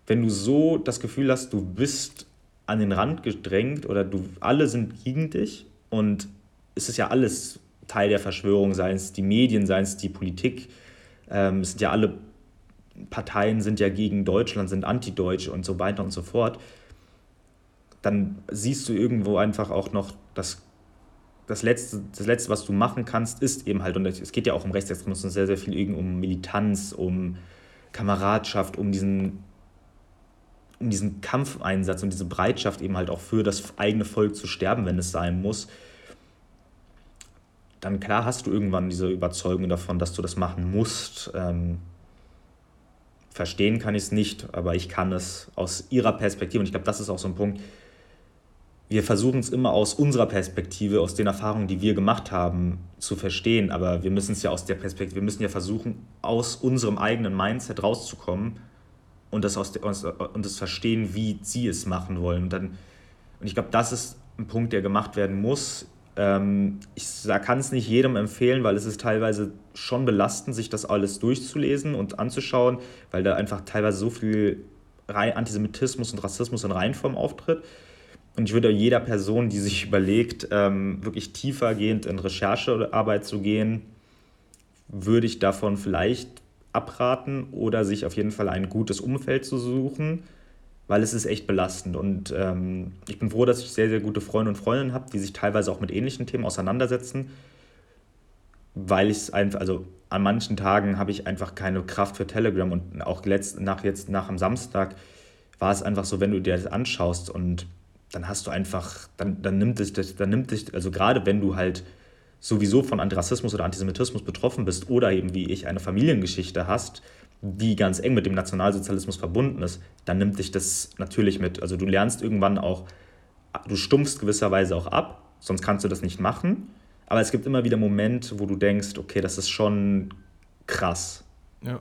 wenn du so das Gefühl hast, du bist an den Rand gedrängt oder du alle sind gegen dich und es ist ja alles Teil der Verschwörung, seien es die Medien, seien es die Politik, ähm, es sind ja alle Parteien sind ja gegen Deutschland, sind antideutsch und so weiter und so fort, dann siehst du irgendwo einfach auch noch, dass das Letzte, das Letzte, was du machen kannst, ist eben halt, und es geht ja auch um Rechtsextremismus sehr, sehr viel um Militanz, um Kameradschaft, um diesen, um diesen Kampfeinsatz und diese Bereitschaft eben halt auch für das eigene Volk zu sterben, wenn es sein muss. Dann klar hast du irgendwann diese Überzeugung davon, dass du das machen musst. Ähm, verstehen kann ich es nicht, aber ich kann es aus ihrer Perspektive, und ich glaube, das ist auch so ein Punkt, wir versuchen es immer aus unserer Perspektive, aus den Erfahrungen, die wir gemacht haben, zu verstehen, aber wir müssen es ja aus der Perspektive, wir müssen ja versuchen, aus unserem eigenen Mindset rauszukommen und das, aus der, und das verstehen, wie sie es machen wollen. Und, dann, und ich glaube, das ist ein Punkt, der gemacht werden muss. Ähm, ich kann es nicht jedem empfehlen, weil es ist teilweise schon belastend, sich das alles durchzulesen und anzuschauen, weil da einfach teilweise so viel Antisemitismus und Rassismus in Reihenform auftritt. Und ich würde jeder Person, die sich überlegt, ähm, wirklich tiefergehend in Recherchearbeit zu gehen, würde ich davon vielleicht abraten oder sich auf jeden Fall ein gutes Umfeld zu suchen weil es ist echt belastend. Und ähm, ich bin froh, dass ich sehr, sehr gute Freunde und Freundinnen habe, die sich teilweise auch mit ähnlichen Themen auseinandersetzen, weil ich es einfach, also an manchen Tagen habe ich einfach keine Kraft für Telegram und auch letzt, nach jetzt, nach am Samstag war es einfach so, wenn du dir das anschaust und dann hast du einfach, dann, dann nimmt dich, dann nimmt dich, also gerade wenn du halt sowieso von Antirassismus oder Antisemitismus betroffen bist oder eben wie ich eine Familiengeschichte hast, die ganz eng mit dem Nationalsozialismus verbunden ist, dann nimmt dich das natürlich mit. Also du lernst irgendwann auch, du stumpfst gewisserweise auch ab, sonst kannst du das nicht machen. Aber es gibt immer wieder Momente, wo du denkst, okay, das ist schon krass. Ja.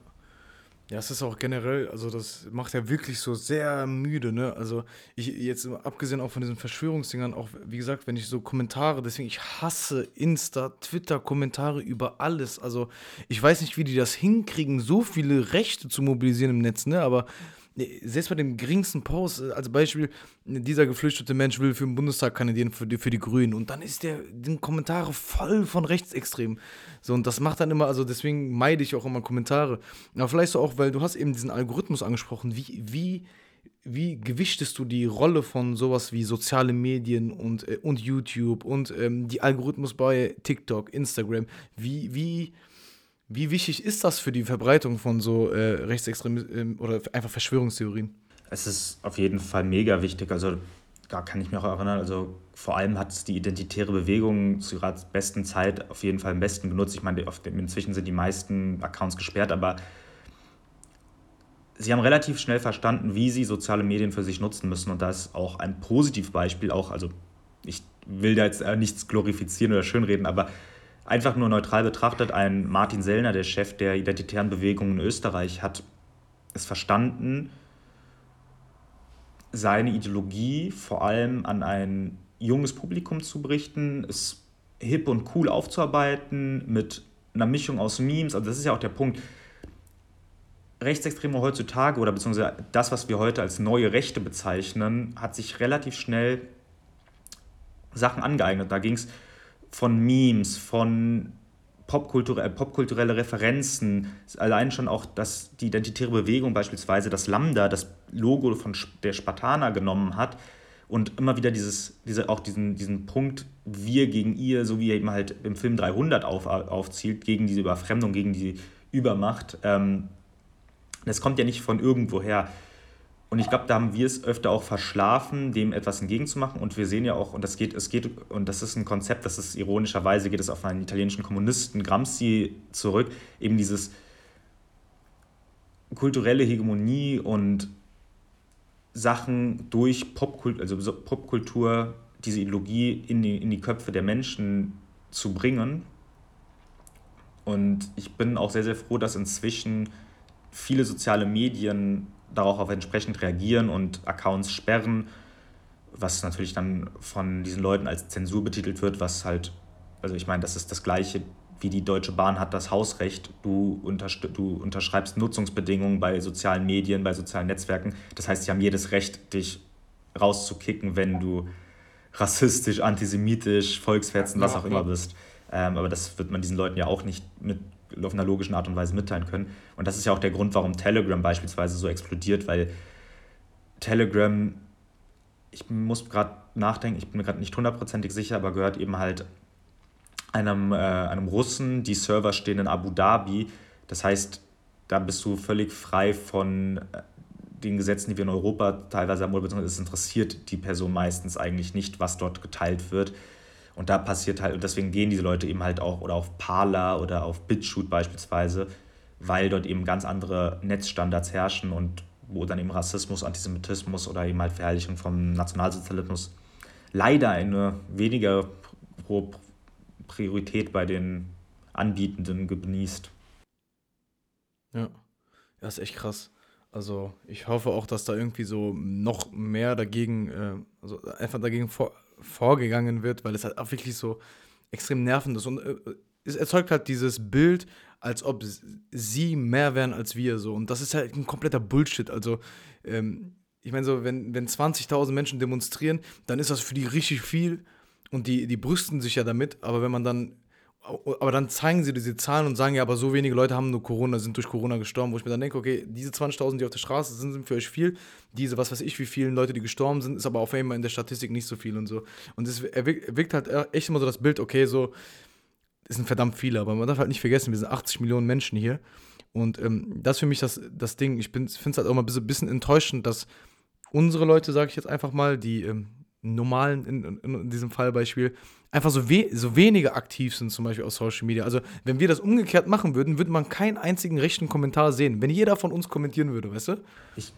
Ja, es ist auch generell, also das macht ja wirklich so sehr müde, ne? Also ich jetzt abgesehen auch von diesen Verschwörungsdingern, auch wie gesagt, wenn ich so Kommentare, deswegen ich hasse Insta, Twitter, Kommentare über alles. Also ich weiß nicht, wie die das hinkriegen, so viele Rechte zu mobilisieren im Netz, ne? Aber selbst bei dem geringsten Post, äh, als Beispiel, dieser geflüchtete Mensch will für den Bundestag kandidieren für die, für die Grünen und dann ist der den Kommentare voll von Rechtsextremen. So, und das macht dann immer, also deswegen meide ich auch immer Kommentare. Aber vielleicht so auch, weil du hast eben diesen Algorithmus angesprochen, wie, wie, wie gewichtest du die Rolle von sowas wie soziale Medien und, äh, und YouTube und ähm, die Algorithmus bei TikTok, Instagram, wie, wie wie wichtig ist das für die Verbreitung von so äh, rechtsextremen ähm, oder einfach Verschwörungstheorien? Es ist auf jeden Fall mega wichtig. Also da kann ich mich auch erinnern. Also vor allem hat es die identitäre Bewegung zu ihrer besten Zeit auf jeden Fall am besten genutzt. Ich meine, inzwischen sind die meisten Accounts gesperrt, aber sie haben relativ schnell verstanden, wie sie soziale Medien für sich nutzen müssen. Und da ist auch ein Positivbeispiel auch, also ich will da jetzt äh, nichts glorifizieren oder schönreden, aber einfach nur neutral betrachtet, ein Martin Sellner, der Chef der identitären Bewegung in Österreich, hat es verstanden, seine Ideologie vor allem an ein junges Publikum zu berichten, es hip und cool aufzuarbeiten mit einer Mischung aus Memes. Also das ist ja auch der Punkt. Rechtsextreme heutzutage oder beziehungsweise das, was wir heute als neue Rechte bezeichnen, hat sich relativ schnell Sachen angeeignet. Da ging es von Memes, von popkulturelle, popkulturelle Referenzen, allein schon auch, dass die identitäre Bewegung beispielsweise das Lambda, das Logo von der Spartaner genommen hat und immer wieder dieses, diese, auch diesen, diesen Punkt wir gegen ihr, so wie er eben halt im Film 300 auf, aufzielt, gegen diese Überfremdung, gegen die Übermacht. Ähm, das kommt ja nicht von irgendwoher. Und ich glaube, da haben wir es öfter auch verschlafen, dem etwas entgegenzumachen. Und wir sehen ja auch, und das geht, es geht, und das ist ein Konzept, das ist ironischerweise, geht es auf einen italienischen Kommunisten Gramsci zurück, eben dieses kulturelle Hegemonie und Sachen durch Popkultur, also Popkultur, diese Ideologie in die, in die Köpfe der Menschen zu bringen. Und ich bin auch sehr, sehr froh, dass inzwischen viele soziale Medien darauf auch entsprechend reagieren und Accounts sperren, was natürlich dann von diesen Leuten als Zensur betitelt wird, was halt, also ich meine, das ist das gleiche wie die Deutsche Bahn hat das Hausrecht, du, du unterschreibst Nutzungsbedingungen bei sozialen Medien, bei sozialen Netzwerken. Das heißt, sie haben jedes Recht, dich rauszukicken, wenn du rassistisch, antisemitisch, volksverhetzend, was auch immer bist. Ähm, aber das wird man diesen Leuten ja auch nicht mit auf einer logischen Art und Weise mitteilen können. Und das ist ja auch der Grund, warum Telegram beispielsweise so explodiert, weil Telegram, ich muss gerade nachdenken, ich bin mir gerade nicht hundertprozentig sicher, aber gehört eben halt einem, äh, einem Russen. Die Server stehen in Abu Dhabi. Das heißt, da bist du völlig frei von äh, den Gesetzen, die wir in Europa teilweise haben, beziehungsweise es interessiert die Person meistens eigentlich nicht, was dort geteilt wird. Und da passiert halt, und deswegen gehen diese Leute eben halt auch oder auf Parler oder auf BitChute beispielsweise, weil dort eben ganz andere Netzstandards herrschen und wo dann eben Rassismus, Antisemitismus oder eben halt Verherrlichung vom Nationalsozialismus leider eine weniger hohe Priorität bei den Anbietenden genießt. Ja, das ist echt krass. Also ich hoffe auch, dass da irgendwie so noch mehr dagegen, äh, also einfach dagegen vor, vorgegangen wird, weil es halt auch wirklich so extrem nervend ist. Und äh, es erzeugt halt dieses Bild, als ob sie mehr wären als wir so. Und das ist halt ein kompletter Bullshit. Also, ähm, ich meine, so, wenn, wenn 20.000 Menschen demonstrieren, dann ist das für die richtig viel und die, die brüsten sich ja damit. Aber wenn man dann aber dann zeigen sie diese Zahlen und sagen ja, aber so wenige Leute haben nur Corona, sind durch Corona gestorben, wo ich mir dann denke, okay, diese 20.000, die auf der Straße sind, sind für euch viel. Diese, was weiß ich, wie vielen Leute, die gestorben sind, ist aber auf einmal in der Statistik nicht so viel und so. Und es erweckt halt echt immer so das Bild, okay, so, es sind verdammt viele, aber man darf halt nicht vergessen, wir sind 80 Millionen Menschen hier. Und ähm, das ist für mich das, das Ding. Ich finde es halt auch mal ein bisschen, enttäuschend, dass unsere Leute, sage ich jetzt einfach mal, die ähm, normalen, in, in, in, diesem Fallbeispiel, einfach so, we so wenige aktiv sind, zum Beispiel auf Social Media. Also, wenn wir das umgekehrt machen würden, würde man keinen einzigen rechten Kommentar sehen, wenn jeder von uns kommentieren würde, weißt du? Ich,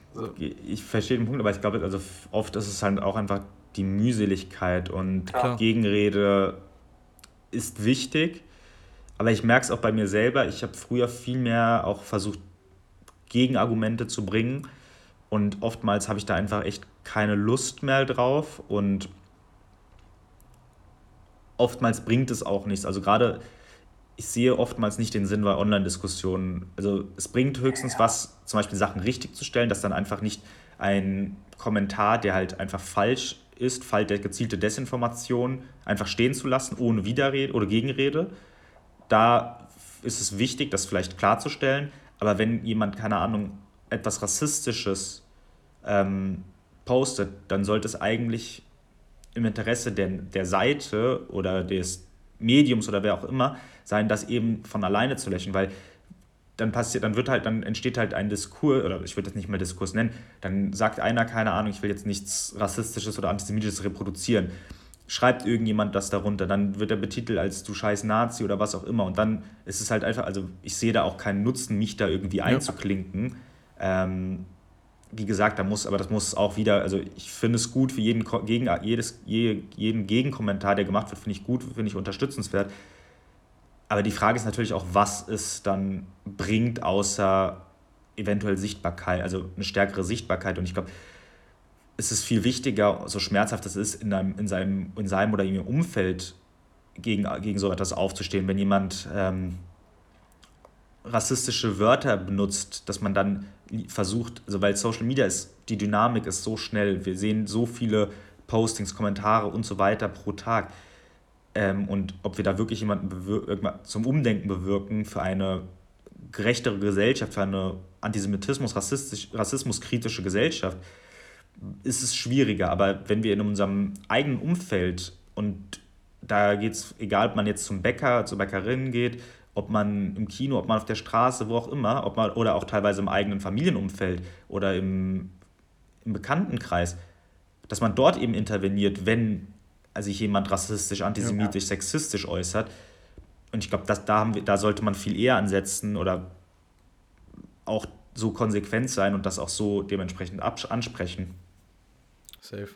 ich verstehe den Punkt, aber ich glaube, also oft ist es halt auch einfach die Mühseligkeit und Klar. Gegenrede ist wichtig. Aber ich merke es auch bei mir selber. Ich habe früher viel mehr auch versucht, Gegenargumente zu bringen. Und oftmals habe ich da einfach echt keine Lust mehr drauf. Und oftmals bringt es auch nichts. Also gerade, ich sehe oftmals nicht den Sinn bei Online-Diskussionen. Also es bringt höchstens was, zum Beispiel Sachen richtig zu stellen, dass dann einfach nicht ein Kommentar, der halt einfach falsch ist, Fall der gezielte Desinformation, einfach stehen zu lassen, ohne Widerrede oder Gegenrede. Da ist es wichtig, das vielleicht klarzustellen. Aber wenn jemand, keine Ahnung, etwas Rassistisches ähm, postet, dann sollte es eigentlich im Interesse der, der Seite oder des Mediums oder wer auch immer sein, das eben von alleine zu löschen, weil dann passiert, dann wird halt, dann entsteht halt ein Diskurs, oder ich würde das nicht mehr Diskurs nennen, dann sagt einer, keine Ahnung, ich will jetzt nichts Rassistisches oder Antisemitisches reproduzieren. Schreibt irgendjemand das darunter, dann wird er betitelt als du scheiß Nazi oder was auch immer. Und dann ist es halt einfach, also ich sehe da auch keinen Nutzen, mich da irgendwie einzuklinken. Ja. Ähm, wie gesagt, da muss, aber das muss auch wieder, also ich finde es gut für jeden, gegen, jedes, jeden Gegenkommentar, der gemacht wird, finde ich gut, finde ich unterstützenswert. Aber die Frage ist natürlich auch, was es dann bringt, außer eventuell Sichtbarkeit, also eine stärkere Sichtbarkeit. Und ich glaube, ist es viel wichtiger, so schmerzhaft es ist, in, einem, in, seinem, in seinem oder ihrem Umfeld gegen, gegen so etwas aufzustehen. Wenn jemand ähm, rassistische Wörter benutzt, dass man dann versucht, also weil Social Media ist, die Dynamik ist so schnell, wir sehen so viele Postings, Kommentare und so weiter pro Tag. Ähm, und ob wir da wirklich jemanden zum Umdenken bewirken für eine gerechtere Gesellschaft, für eine Antisemitismus, rassismuskritische Gesellschaft, ist es schwieriger. Aber wenn wir in unserem eigenen Umfeld und da geht es, egal ob man jetzt zum Bäcker, zur Bäckerin geht, ob man im Kino, ob man auf der Straße, wo auch immer, ob man, oder auch teilweise im eigenen Familienumfeld oder im, im Bekanntenkreis, dass man dort eben interveniert, wenn sich jemand rassistisch, antisemitisch, ja. sexistisch äußert. Und ich glaube, da, da sollte man viel eher ansetzen oder auch so konsequent sein und das auch so dementsprechend ansprechen. Safe.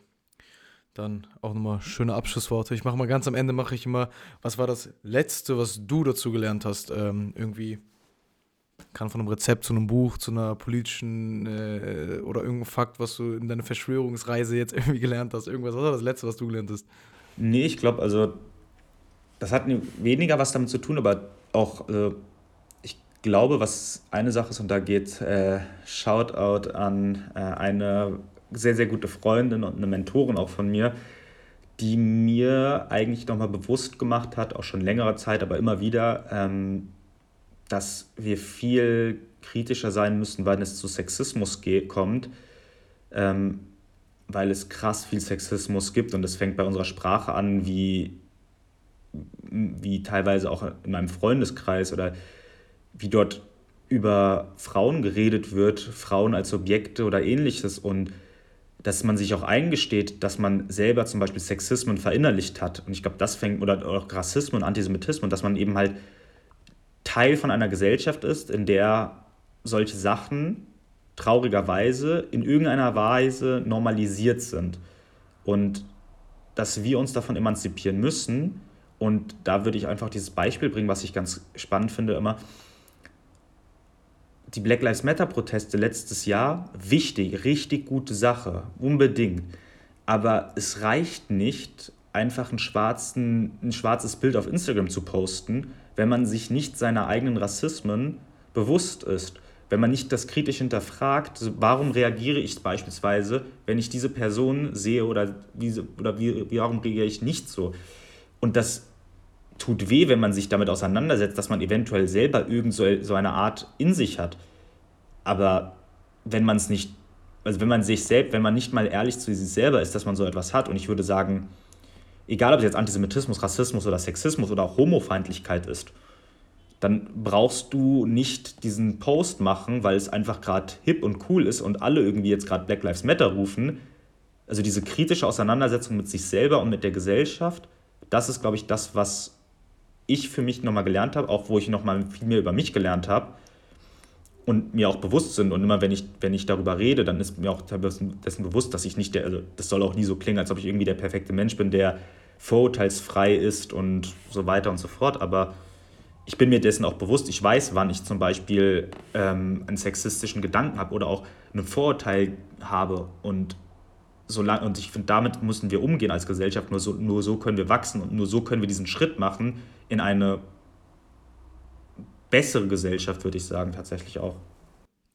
Dann auch nochmal schöne Abschlussworte. Ich mache mal ganz am Ende, mache ich immer, was war das Letzte, was du dazu gelernt hast? Ähm, irgendwie, kann von einem Rezept zu einem Buch, zu einer politischen äh, oder irgendein Fakt, was du in deiner Verschwörungsreise jetzt irgendwie gelernt hast. Irgendwas, was war das Letzte, was du gelernt hast? Nee, ich glaube, also, das hat weniger was damit zu tun, aber auch, also, ich glaube, was eine Sache ist, und da geht äh, Shoutout an äh, eine sehr, sehr gute Freundin und eine Mentorin auch von mir, die mir eigentlich nochmal bewusst gemacht hat, auch schon längere Zeit, aber immer wieder, ähm, dass wir viel kritischer sein müssen, wenn es zu Sexismus kommt, ähm, weil es krass viel Sexismus gibt und es fängt bei unserer Sprache an, wie, wie teilweise auch in meinem Freundeskreis oder wie dort über Frauen geredet wird, Frauen als Objekte oder ähnliches und dass man sich auch eingesteht, dass man selber zum Beispiel Sexismen verinnerlicht hat. Und ich glaube, das fängt, oder auch Rassismus und Antisemitismus, dass man eben halt Teil von einer Gesellschaft ist, in der solche Sachen traurigerweise in irgendeiner Weise normalisiert sind. Und dass wir uns davon emanzipieren müssen. Und da würde ich einfach dieses Beispiel bringen, was ich ganz spannend finde immer die Black Lives Matter-Proteste letztes Jahr, wichtig, richtig gute Sache, unbedingt. Aber es reicht nicht, einfach einen schwarzen, ein schwarzes Bild auf Instagram zu posten, wenn man sich nicht seiner eigenen Rassismen bewusst ist. Wenn man nicht das kritisch hinterfragt, warum reagiere ich beispielsweise, wenn ich diese Person sehe oder, diese, oder wie, warum reagiere ich nicht so? Und das tut weh, wenn man sich damit auseinandersetzt, dass man eventuell selber irgend so, so eine Art in sich hat. Aber wenn man es nicht, also wenn man sich selbst, wenn man nicht mal ehrlich zu sich selber ist, dass man so etwas hat, und ich würde sagen, egal ob es jetzt Antisemitismus, Rassismus oder Sexismus oder auch Homofeindlichkeit ist, dann brauchst du nicht diesen Post machen, weil es einfach gerade hip und cool ist und alle irgendwie jetzt gerade Black Lives Matter rufen. Also diese kritische Auseinandersetzung mit sich selber und mit der Gesellschaft, das ist, glaube ich, das, was ich für mich nochmal gelernt habe, auch wo ich nochmal viel mehr über mich gelernt habe und mir auch bewusst sind. Und immer wenn ich, wenn ich darüber rede, dann ist mir auch dessen bewusst, dass ich nicht der, also das soll auch nie so klingen, als ob ich irgendwie der perfekte Mensch bin, der vorurteilsfrei ist und so weiter und so fort. Aber ich bin mir dessen auch bewusst. Ich weiß, wann ich zum Beispiel ähm, einen sexistischen Gedanken habe oder auch ein Vorurteil habe. Und, solange, und ich finde, damit müssen wir umgehen als Gesellschaft. Nur so, nur so können wir wachsen und nur so können wir diesen Schritt machen in eine bessere Gesellschaft, würde ich sagen, tatsächlich auch.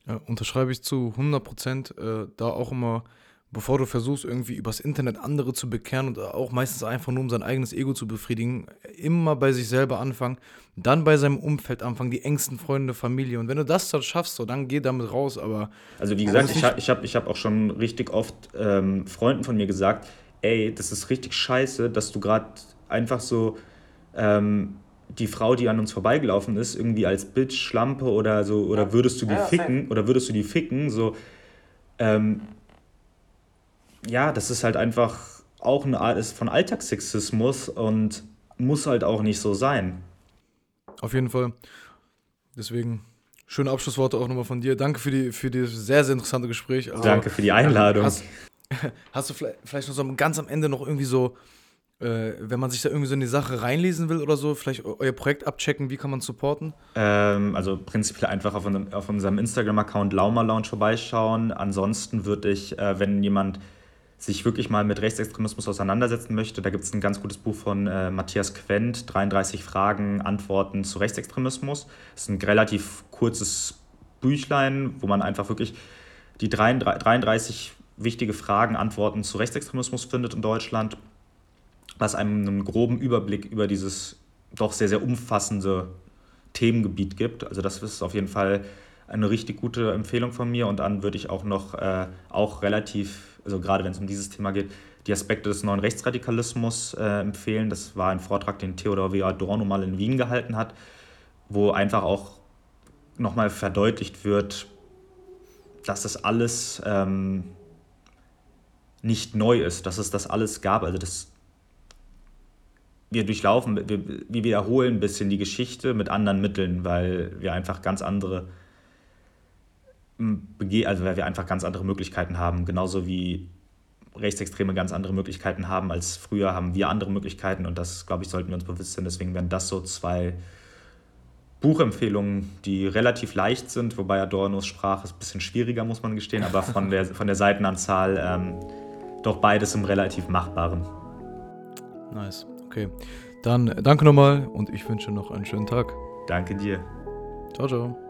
Ja, unterschreibe ich zu 100 Prozent. Äh, da auch immer, bevor du versuchst, irgendwie übers Internet andere zu bekehren und auch meistens einfach nur um sein eigenes Ego zu befriedigen, immer bei sich selber anfangen, dann bei seinem Umfeld anfangen, die engsten Freunde, Familie. Und wenn du das dann schaffst, so, dann geh damit raus. Aber also wie gesagt, ich habe ich hab, ich hab auch schon richtig oft ähm, Freunden von mir gesagt, ey, das ist richtig scheiße, dass du gerade einfach so ähm, die Frau, die an uns vorbeigelaufen ist, irgendwie als Bitch, Schlampe oder so, oder ja. würdest du die ja, ficken, oder würdest du die ficken, so, ähm, ja, das ist halt einfach auch eine Art von Alltagssexismus und muss halt auch nicht so sein. Auf jeden Fall. Deswegen schöne Abschlussworte auch nochmal von dir. Danke für die für das sehr, sehr interessante Gespräch. Also, Danke für die Einladung. Hast, hast du vielleicht noch so ganz am Ende noch irgendwie so äh, wenn man sich da irgendwie so in die Sache reinlesen will oder so, vielleicht euer Projekt abchecken, wie kann man supporten? Ähm, also prinzipiell einfach auf, unserem, auf unserem Instagram-Account Lauma Lounge vorbeischauen. Ansonsten würde ich, äh, wenn jemand sich wirklich mal mit Rechtsextremismus auseinandersetzen möchte, da gibt es ein ganz gutes Buch von äh, Matthias Quent, 33 Fragen, Antworten zu Rechtsextremismus. Das ist ein relativ kurzes Büchlein, wo man einfach wirklich die 33 wichtige Fragen, Antworten zu Rechtsextremismus findet in Deutschland, was einem einen groben Überblick über dieses doch sehr, sehr umfassende Themengebiet gibt. Also das ist auf jeden Fall eine richtig gute Empfehlung von mir und dann würde ich auch noch äh, auch relativ, also gerade wenn es um dieses Thema geht, die Aspekte des neuen Rechtsradikalismus äh, empfehlen. Das war ein Vortrag, den Theodor W. Adorno mal in Wien gehalten hat, wo einfach auch nochmal verdeutlicht wird, dass das alles ähm, nicht neu ist, dass es das alles gab. Also das, wir durchlaufen, wir, wir wiederholen ein bisschen die Geschichte mit anderen Mitteln, weil wir einfach ganz andere also weil wir einfach ganz andere Möglichkeiten haben, genauso wie Rechtsextreme ganz andere Möglichkeiten haben als früher, haben wir andere Möglichkeiten und das, glaube ich, sollten wir uns bewusst sein. Deswegen wären das so zwei Buchempfehlungen, die relativ leicht sind, wobei Adornos Sprache ist ein bisschen schwieriger, muss man gestehen, aber von der, von der Seitenanzahl ähm, doch beides im relativ machbaren. Nice, okay. Dann danke nochmal und ich wünsche noch einen schönen Tag. Danke dir. Ciao, ciao.